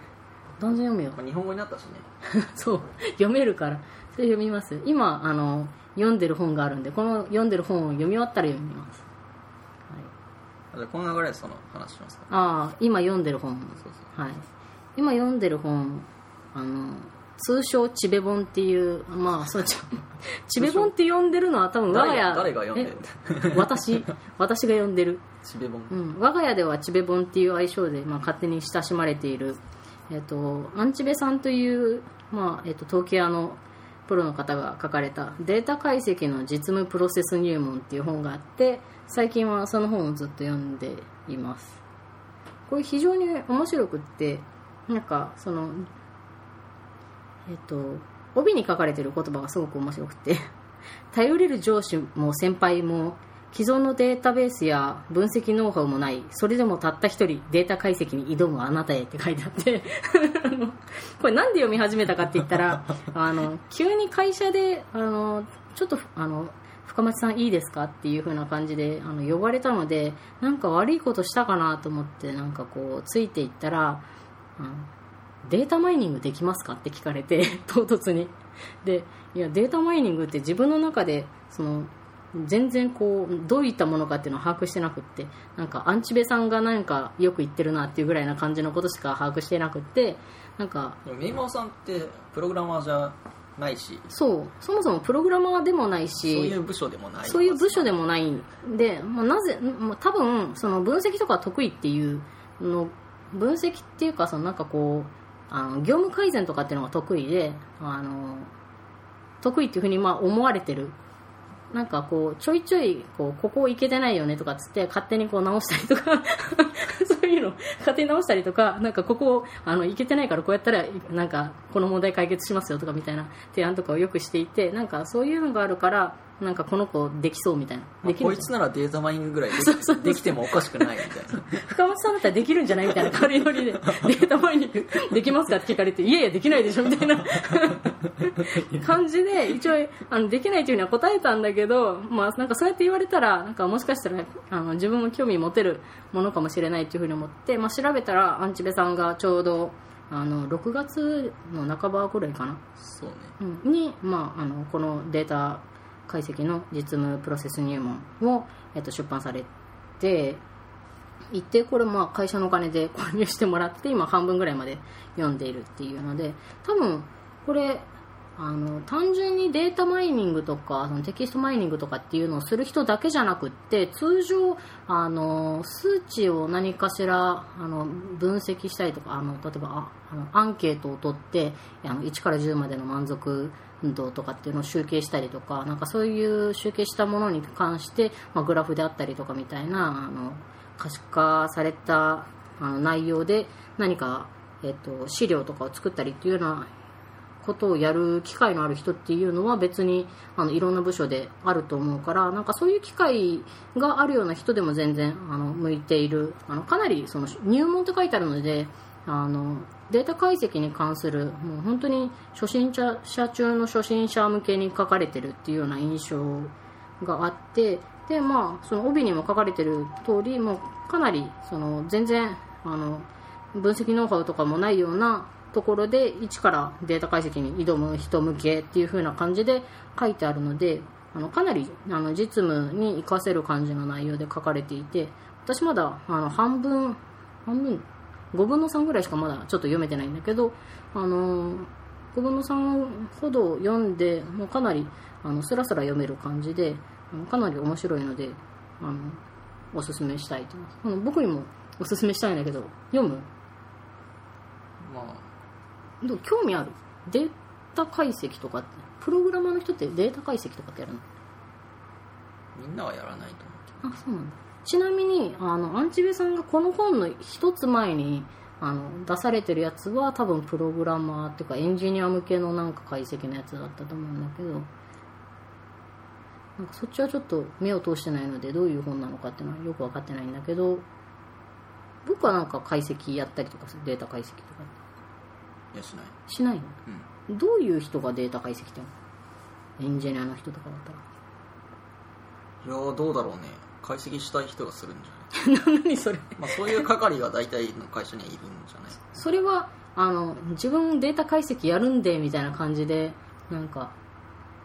断然読むよ。まあ、日本語になったしね。[LAUGHS] そう。読めるから。それ読みます。今あの読んでる本があるんでこの読んでる本を読み終わったら読みます、この流れでその話しますかああ今読んでる本。はい。今読んでる本あの通称ちべ本っていうまあそうちちべ本って呼んでるのは多分我が家。誰が読んでるえ私。私が読んでる。ちべ本。うん、我が家ではちべ本っていう愛称で、まあ、勝手に親しまれている、えっと、アンチベさんという、まあえっと、統計屋のプロの方が書かれた「データ解析の実務プロセス入門」っていう本があって最近はその本をずっと読んでいます。これ非常に面白くってなんかそのえっと帯に書かれてる言葉がすごく面白くて [LAUGHS] 頼れる上司も先輩も既存のデータベースや分析ノウハウもないそれでもたった一人データ解析に挑むあなたへって書いてあって [LAUGHS] これなんで読み始めたかって言ったらあの急に会社であのちょっとあの深町さんいいですか？っていう風な感じであの呼ばれたのでなんか悪いことしたかなと思ってなんかこうついていったら、うんデータマイニングできますか？って聞かれて [LAUGHS] 唐突に。でいやデータマイニングって自分の中でその全然こうどういったものかっていうのを把握してなくってなんかアンチベさんがなんかよく言ってるなっていうぐらいな感じのことしか把握してなくってなんかでもメイマーさんってプログラマーじゃないし。そう。そもそもプログラマーでもないそうしいう部署でもない。そういう部署でもないんで、まあ、なぜ、まあ、多分その分析とか得意っていうの分析っていうかそのなんかこうあの業務改善とかっていうのが得意であの得意っていうふうにまあ思われてる。なんかこうちょいちょいこうここいけてないよねとかっつって勝手にこう直したりとか [LAUGHS] そういうの勝手に直したりとかなんかここあのいけてないからこうやったらなんかこの問題解決しますよとかみたいな提案とかをよくしていてなんかそういうのがあるからなんかこの子できそうみたいな。まあできるこいつならデータマイニングぐらいできてもおかしくないみたいな。深松さんだったらできるんじゃないみたいな軽いノリで [LAUGHS] データマイニングできますかって聞かれていやいやできないでしょみたいな。感じで一応あのできないというには答えたんだけど、まあ、なんかそうやって言われたらなんかもしかしたらあの自分も興味持てるものかもしれないというふうに思って、まあ、調べたらアンチベさんがちょうどあの6月の半ばぐらいかな。そうね。うん。に、まあ、あのこのデータ解析の実務プロセス入門を、えっと、出版されて一定これまあ会社のお金で購入してもらって今半分ぐらいまで読んでいるっていうので多分これあの単純にデータマイニングとかそのテキストマイニングとかっていうのをする人だけじゃなくって通常あの数値を何かしらあの分析したりとかあの例えばあのアンケートを取ってあの1から10までの満足度とかっていうのを集計したりとかなんかそういう集計したものに関して、まあ、グラフであったりとかみたいなあの可視化されたあの内容で何か、えっと、資料とかを作ったりっていうようなことをやる機会のある人っていうのは別にあのいろんな部署であると思うからなんかそういう機会があるような人でも全然あの向いている。あのかなりその入門って書いてあるのであのデータ解析に関するもう本当に初心者中の初心者向けに書かれてるっていうような印象があってでまあその帯にも書かれてる通りもうかなりその全然あの分析ノウハウとかもないようなところで一からデータ解析に挑む人向けっていう風な感じで書いてあるのであのかなりあの実務に活かせる感じの内容で書かれていて私まだあの半分半分5分の3ぐらいしかまだちょっと読めてないんだけどあの5分の3ほど読んでもうかなりあのスラスラ読める感じでかなり面白いのであのおすすめしたいとあの僕にもおすすめしたいんだけど読む？まあ。どう興味ある？データ解析とかってプログラマーの人ってデータ解析とかってやるの？みんなはやらないと思うあそうなんだちなみにあのアンチベさんがこの本の一つ前にあの出されてるやつは多分プログラマーっていうかエンジニア向けのなんか解析のやつだったと思うんだけどなんかそっちはちょっと目を通してないのでどういう本なのかっていうのはよく分かってないんだけど僕はなんか解析やったりとかする。データ解析とか。いやしない。しないの？うん。どういう人がデータ解析っての？エンジニアの人とかだったら。いやどうだろうね解析したい人がするんじゃない？[LAUGHS] 何それ？まあそういう係が大体の会社にはいるんじゃない？それはあの自分データ解析やるんでみたいな感じでなんか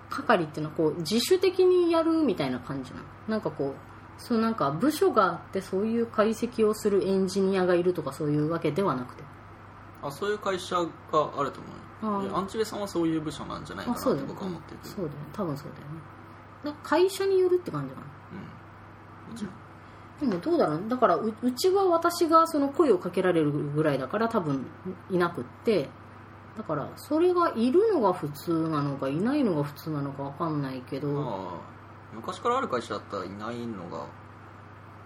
係っていうのはこう自主的にやるみたいな感じなの？なんかこうそうなんか部署があってそういう解析をするエンジニアがいるとかそういうわけではなくて。あそういう会社があると思うアンチベさんはそういう部署なんじゃないかなって僕は思ってるそうだよね。多分そうだよね。だ会社によるって感じかなでもどうだろう。だからううちは私がその声をかけられるぐらいだから多分いなくって。だからそれがいるのが普通なのかいないのが普通なのか分かんないけど、まあ昔からある会社だったらいないのが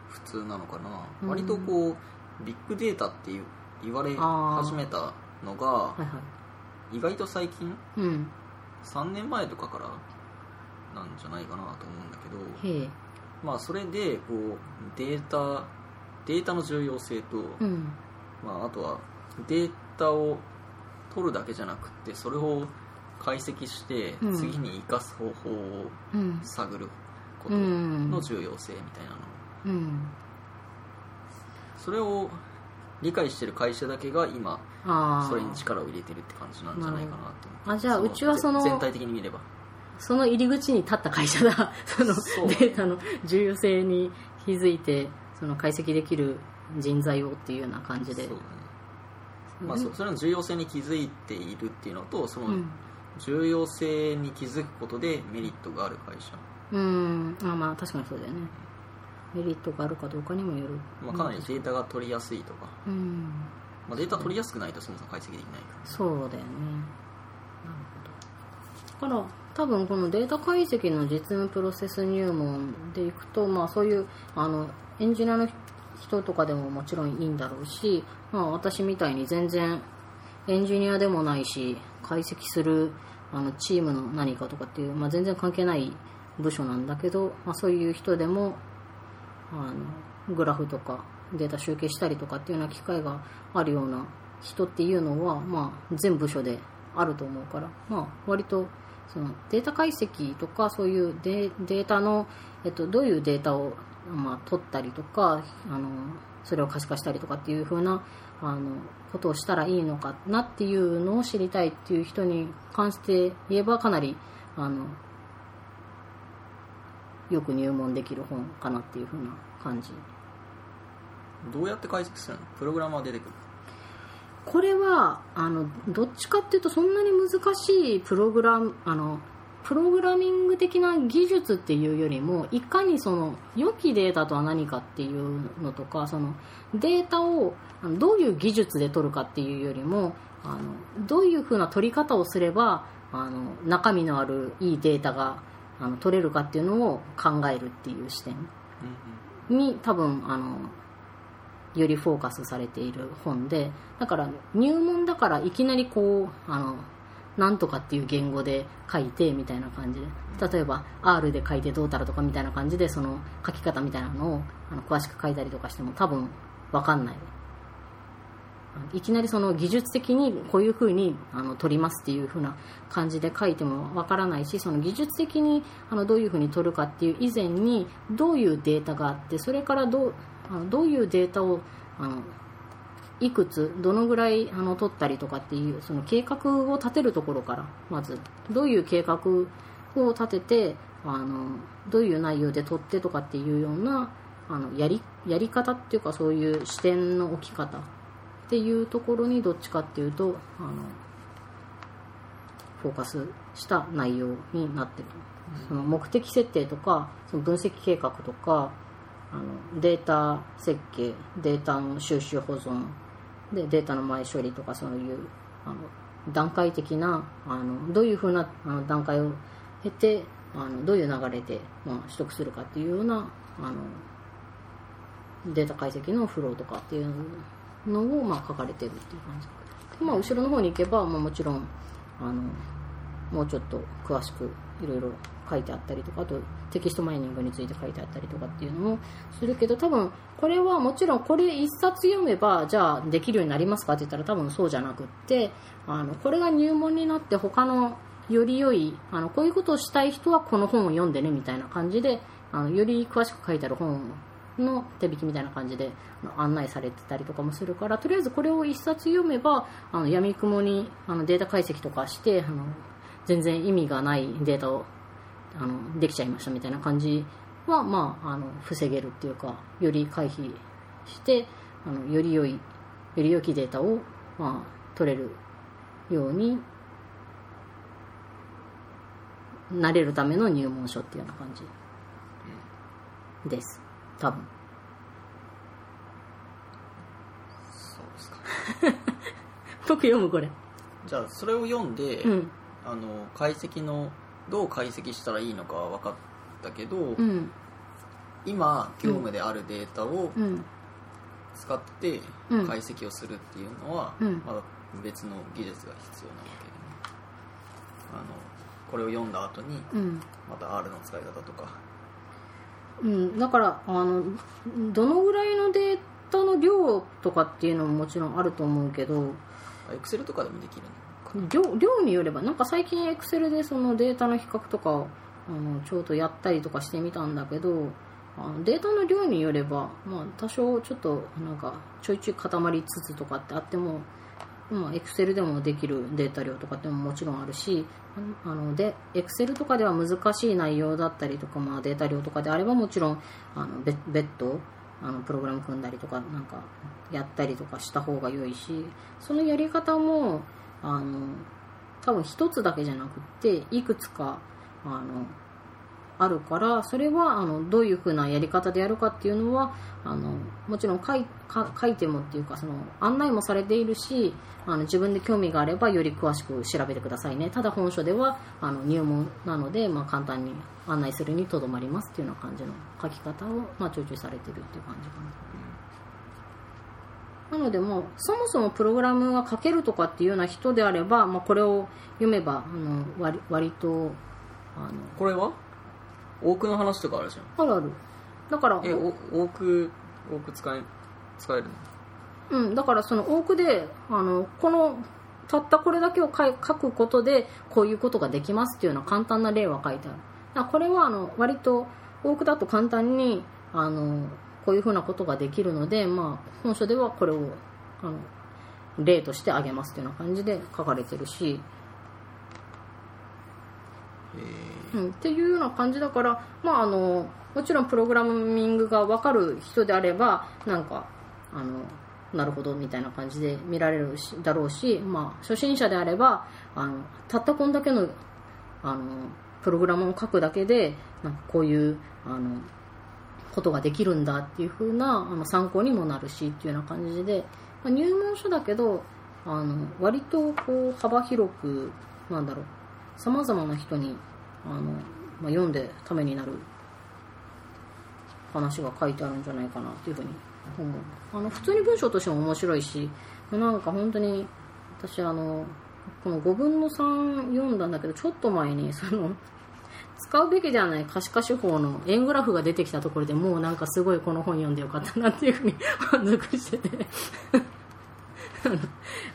普通なのかな、うん。割とこうビッグデータっていう言われ始めたのがはいはい。意外と最近？うん。3年前とかからなんじゃないかなと思うんだけど。へえまあそれでこうデータデータの重要性と、うん。まあ、あとはデータを取るだけじゃなくてそれを解析してうん。次に生かす方法をうん探ることうん。の重要性みたいなの。うん。それを理解してる会社だけが今それに力を入れてるって感じなんじゃないかなとあじゃあうちはその全体的に見ればその入り口に立った会社だ。[LAUGHS] そのデータの重要性に気づいてその解析できる人材をっていうような感じで。ね。まあ、そそれの重要性に気づいているっていうのとそのうん。重要性に気づくことでメリットがある会社、うん。あまあ確かにそうだよね。メリットがあるかどうかにもよる。まあ、かなりデータが取りやすいとか、うん。まあ、データ取りやすくないとそもそも解析できないから。そうだよね。なるほど。だから多分このデータ解析の実務プロセス入門でいくと、まあ、そういうあのエンジニアの人とかでももちろんいいんだろうし、まあ、私みたいに全然エンジニアでもないし解析するあのチームの何かとかっていう、まあ、全然関係ない部署なんだけど、まあ、そういう人でもあのグラフとかデータ集計したりとかっていうような機会があるような人っていうのは、まあ、全部署であると思うから、まあ、割とそのデータ解析とかそういうデータの、えっと、どういうデータを、まあ、取ったりとかあのそれを可視化したりとかっていう風なあのことをしたらいいのかなっていうのを知りたいっていう人に関して言えばかなりあのよく入門できる本かなっていう風な感じ。どうやって解析するの？プログラマー出てくるこれはあのどっちかっていうとそんなに難しいプログラムあのプログラミング的な技術っていうよりもいかにその良きデータとは何かっていうのとかそのデータをどういう技術で取るかっていうよりもあのどういうふうな取り方をすればあの中身のあるいいデータがあの取れるかっていうのを考えるっていう視点に多分あのよりフォーカスされている本でだから入門だからいきなりこうあのなんとかっていう言語で書いてみたいな感じで例えば R で書いてどうたらとかみたいな感じでその書き方みたいなのをあの詳しく書いたりとかしても多分分かんない。いきなりその技術的にこういうふうにあの取りますっていうふうな感じで書いてもわからないしその技術的にあのどういうふうに取るかっていう以前にどういうデータがあってそれからどうあのどういうデータをあのいくつどのぐらいあの取ったりとかっていうその計画を立てるところからまずどういう計画を立ててあのどういう内容で取ってとかっていうようなあのやりやり方っていうかそういう視点の置き方っていうところにどっちかっていうとあのフォーカスした内容になってる。その目的設定とかその分析計画とかあのデータ設計データの収集保存でデータの前処理とかそういうあの段階的なあのどういうふうなあの段階を経てあのどういう流れで、まあ、取得するかっていうようなあのデータ解析のフローとかっていうのを、まあ、書かれてるっていう感じ。で、まあ、後ろの方に行けば、まあ、もちろんあのもうちょっと詳しくいろいろ書いてあったりとかあとテキストマイニングについて書いてあったりとかっていうのもするけど多分これはもちろんこれ一冊読めばじゃあできるようになりますかって言ったら多分そうじゃなくってあのこれが入門になって他のより良いあのこういうことをしたい人はこの本を読んでねみたいな感じであのより詳しく書いてある本の手引きみたいな感じで案内されてたりとかもするからとりあえずこれを一冊読めばあの闇雲にあのデータ解析とかしてあの全然意味がないデータをあのできちゃいましたみたいな感じは、まあ、あの防げるっていうかより回避してあのより良いより良きデータを、まあ、取れるようになれるための入門書っていうような感じです。多分。そうですか。[LAUGHS] 僕読むこれ。じゃあそれを読んで、うん。あの解析のどう解析したらいいのかは分かったけど、うん。今業務であるデータをうん。使ってうん。解析をするっていうのは、うん。まだ別の技術が必要なわけでね。あのこれを読んだ後にうん。また R の使い方とか。うん、だからあのどのぐらいのデータの量とかっていうのももちろんあると思うけど。Excel とかでもできるのか量量によればなんか最近エクセルでそのデータの比較とかをあのちょうどやったりとかしてみたんだけどあのデータの量によれば、まあ、多少ちょっとなんかちょいちょい固まりつつとかってあっても、エクセルでもできるデータ量とかってももちろんあるしあのでエクセルとかでは難しい内容だったりとか、まあ、データ量とかであればもちろんあの別別途あのプログラム組んだりとかなんかやったりとかした方が良いしそのやり方もあの多分一つだけじゃなくっていくつかあのあるからそれはあのどういうふうなやり方でやるかっていうのはあのもちろん書い書いてもっていうかその案内もされているしあの自分で興味があればより詳しく調べてくださいねただ本書ではあの入門なので、まあ、簡単に案内するにとどまりますっていうような感じの書き方を、まあ、徴収されてるっていう感じかな。なのでもうそもそもプログラムが書けるとかっていうような人であれば、まあ、これを読めばあの割割とあこれは？多くの話とかあるじゃん。のあるある。だからえお多く多く使え使えるの？うん、だからその多くであのこのたったこれだけを書くことでこういうことができますっていうような簡単な例は書いてある。これはあの割と多くだと簡単にあのこういうふうなことができるので、まあ、本書ではこれをあの例として挙げますっていうような感じで書かれてるし、えうん、っていうような感じだから、まあ、あのもちろんプログラミングが分かる人であればなんかあのなるほどみたいな感じで見られるしだろうし、まあ、初心者であればあのたったこんだけのあのプログラムを書くだけでなんかこういうあのことができるんだっていう風なあの参考にもなるしっていうような感じで、まあ、入門書だけどあの割とこう幅広くなんだろうさまざまな人にあの、まあ、読んでためになる話が書いてあるんじゃないかなっていうふうに思う。あの普通に文章としても面白いしなんか本当に私あのこの5分の3読んだんだけどちょっと前にその使うべきではない可視化手法の円グラフが出てきたところでもうなんかすごいこの本読んでよかったなっていうふうに [LAUGHS] 満足してて。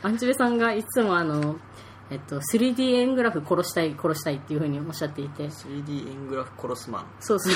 アンチベさんがいつもあの、えっと、3D 円グラフ殺したい殺したいっていうふうにおっしゃっていて。3D 円グラフ殺すマン。そうそ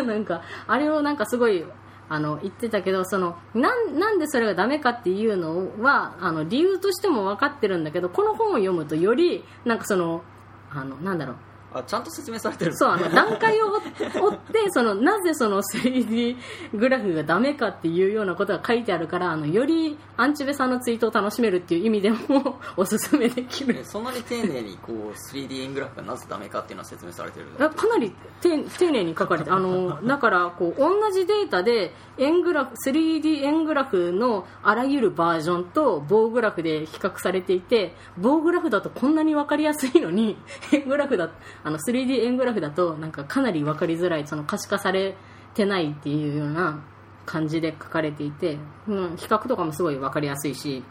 う。[LAUGHS] なんかあれをなんかすごいあの言ってたけどそのなんなんでそれがダメかっていうのはあの理由としても分かってるんだけどこの本を読むとよりなんかそのあのなんだろうあちゃんと説明されてる。そうあの段階を追ってそのなぜその 3D グラフがダメかっていうようなことが書いてあるからあのよりアンチベさんのツイートを楽しめるっていう意味でもおすすめできる。えそんなに丁寧にこう 3D 円グラフがなぜダメかっていうのは説明されてるかなり丁丁寧に書かれてあのだからこう同じデータで円グラフ 3D 円グラフのあらゆるバージョンと棒グラフで比較されていて棒グラフだとこんなに分かりやすいのに円グラフだあの 3D 円グラフだとなんかかなり分かりづらいその可視化されてないっていうような感じで書かれていて、うん、比較とかもすごい分かりやすいし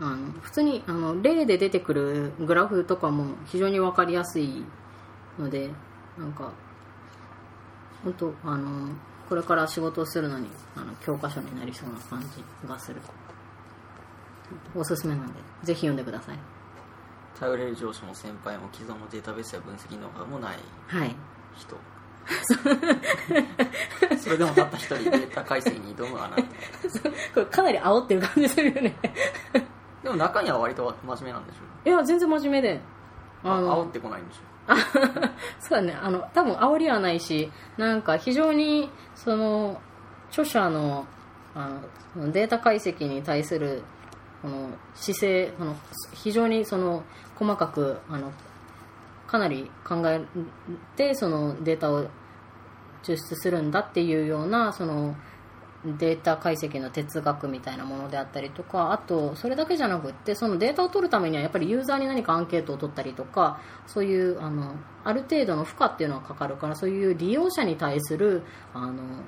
あの普通にあの例で出てくるグラフとかも非常に分かりやすいのでなんか本当あのこれから仕事をするのにあの教科書になりそうな感じがする。おすすめなんでぜひ読んでください。頼れる上司も先輩も既存のデータベースや分析ノウハウもないはい。人。[LAUGHS] それでもたった一人データ解析に挑むあなたこれかなり煽ってる感じするよね。でも中には割と真面目なんでしょいや全然真面目で。あ煽ってこないんでしょ [LAUGHS] そうだね。あの多分煽りはないしなんか非常にその著者のあのデータ解析に対するこの姿勢あの非常にその細かくあのかなり考えてそのデータを抽出するんだっていうようなそのデータ解析の哲学みたいなものであったりとかあとそれだけじゃなくってそのデータを取るためにはやっぱりユーザーに何かアンケートを取ったりとかそういうあのある程度の負荷っていうのはかかるからそういう利用者に対するあの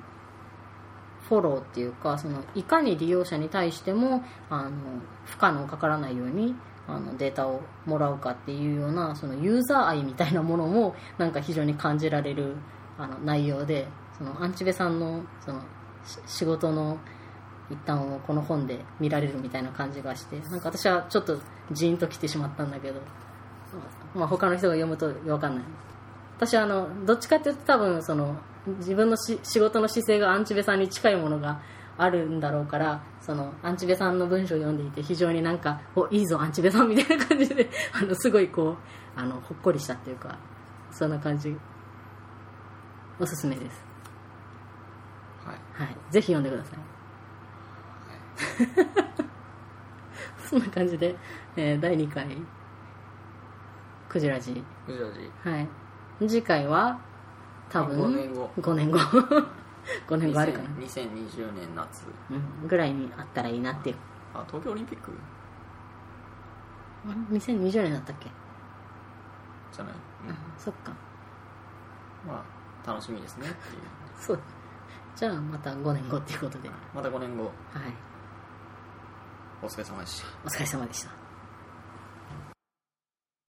フォローっていうかそのいかに利用者に対してもあの負荷のかからないようにあのデータをもらうかっていうようなそのユーザー愛みたいなものもなんか非常に感じられるあの内容でそのアンチベさんのその仕事の一端をこの本で見られるみたいな感じがしてなんか私はちょっとジーンと来てしまったんだけど、まあ、他の人が読むと分かんない。私はあのどっちかっていうと多分その自分のし仕事の姿勢がアンチベさんに近いものがあるんだろうからそのアンチベさんの文章を読んでいて非常になんかおいいぞアンチベさんみたいな感じで [LAUGHS] あのすごいこうあのほっこりしたっていうかそんな感じ。おすすめです。はい、はい、ぜひ読んでください。[LAUGHS] そんな感じで、えー第2回。クジラジクジラジはい。次回は多分5年後。5年後。[LAUGHS] 5年後あるかな、2020年夏。うん、ぐらいにあったらいいなっていう。あ東京オリンピック？あ2020年だったっけ、じゃない、うん。そっか。まあ楽しみですねっていう。[LAUGHS] そう。じゃあまた5年後っていうことで、また5年後。はい。お疲れ様でした。お疲れ様でした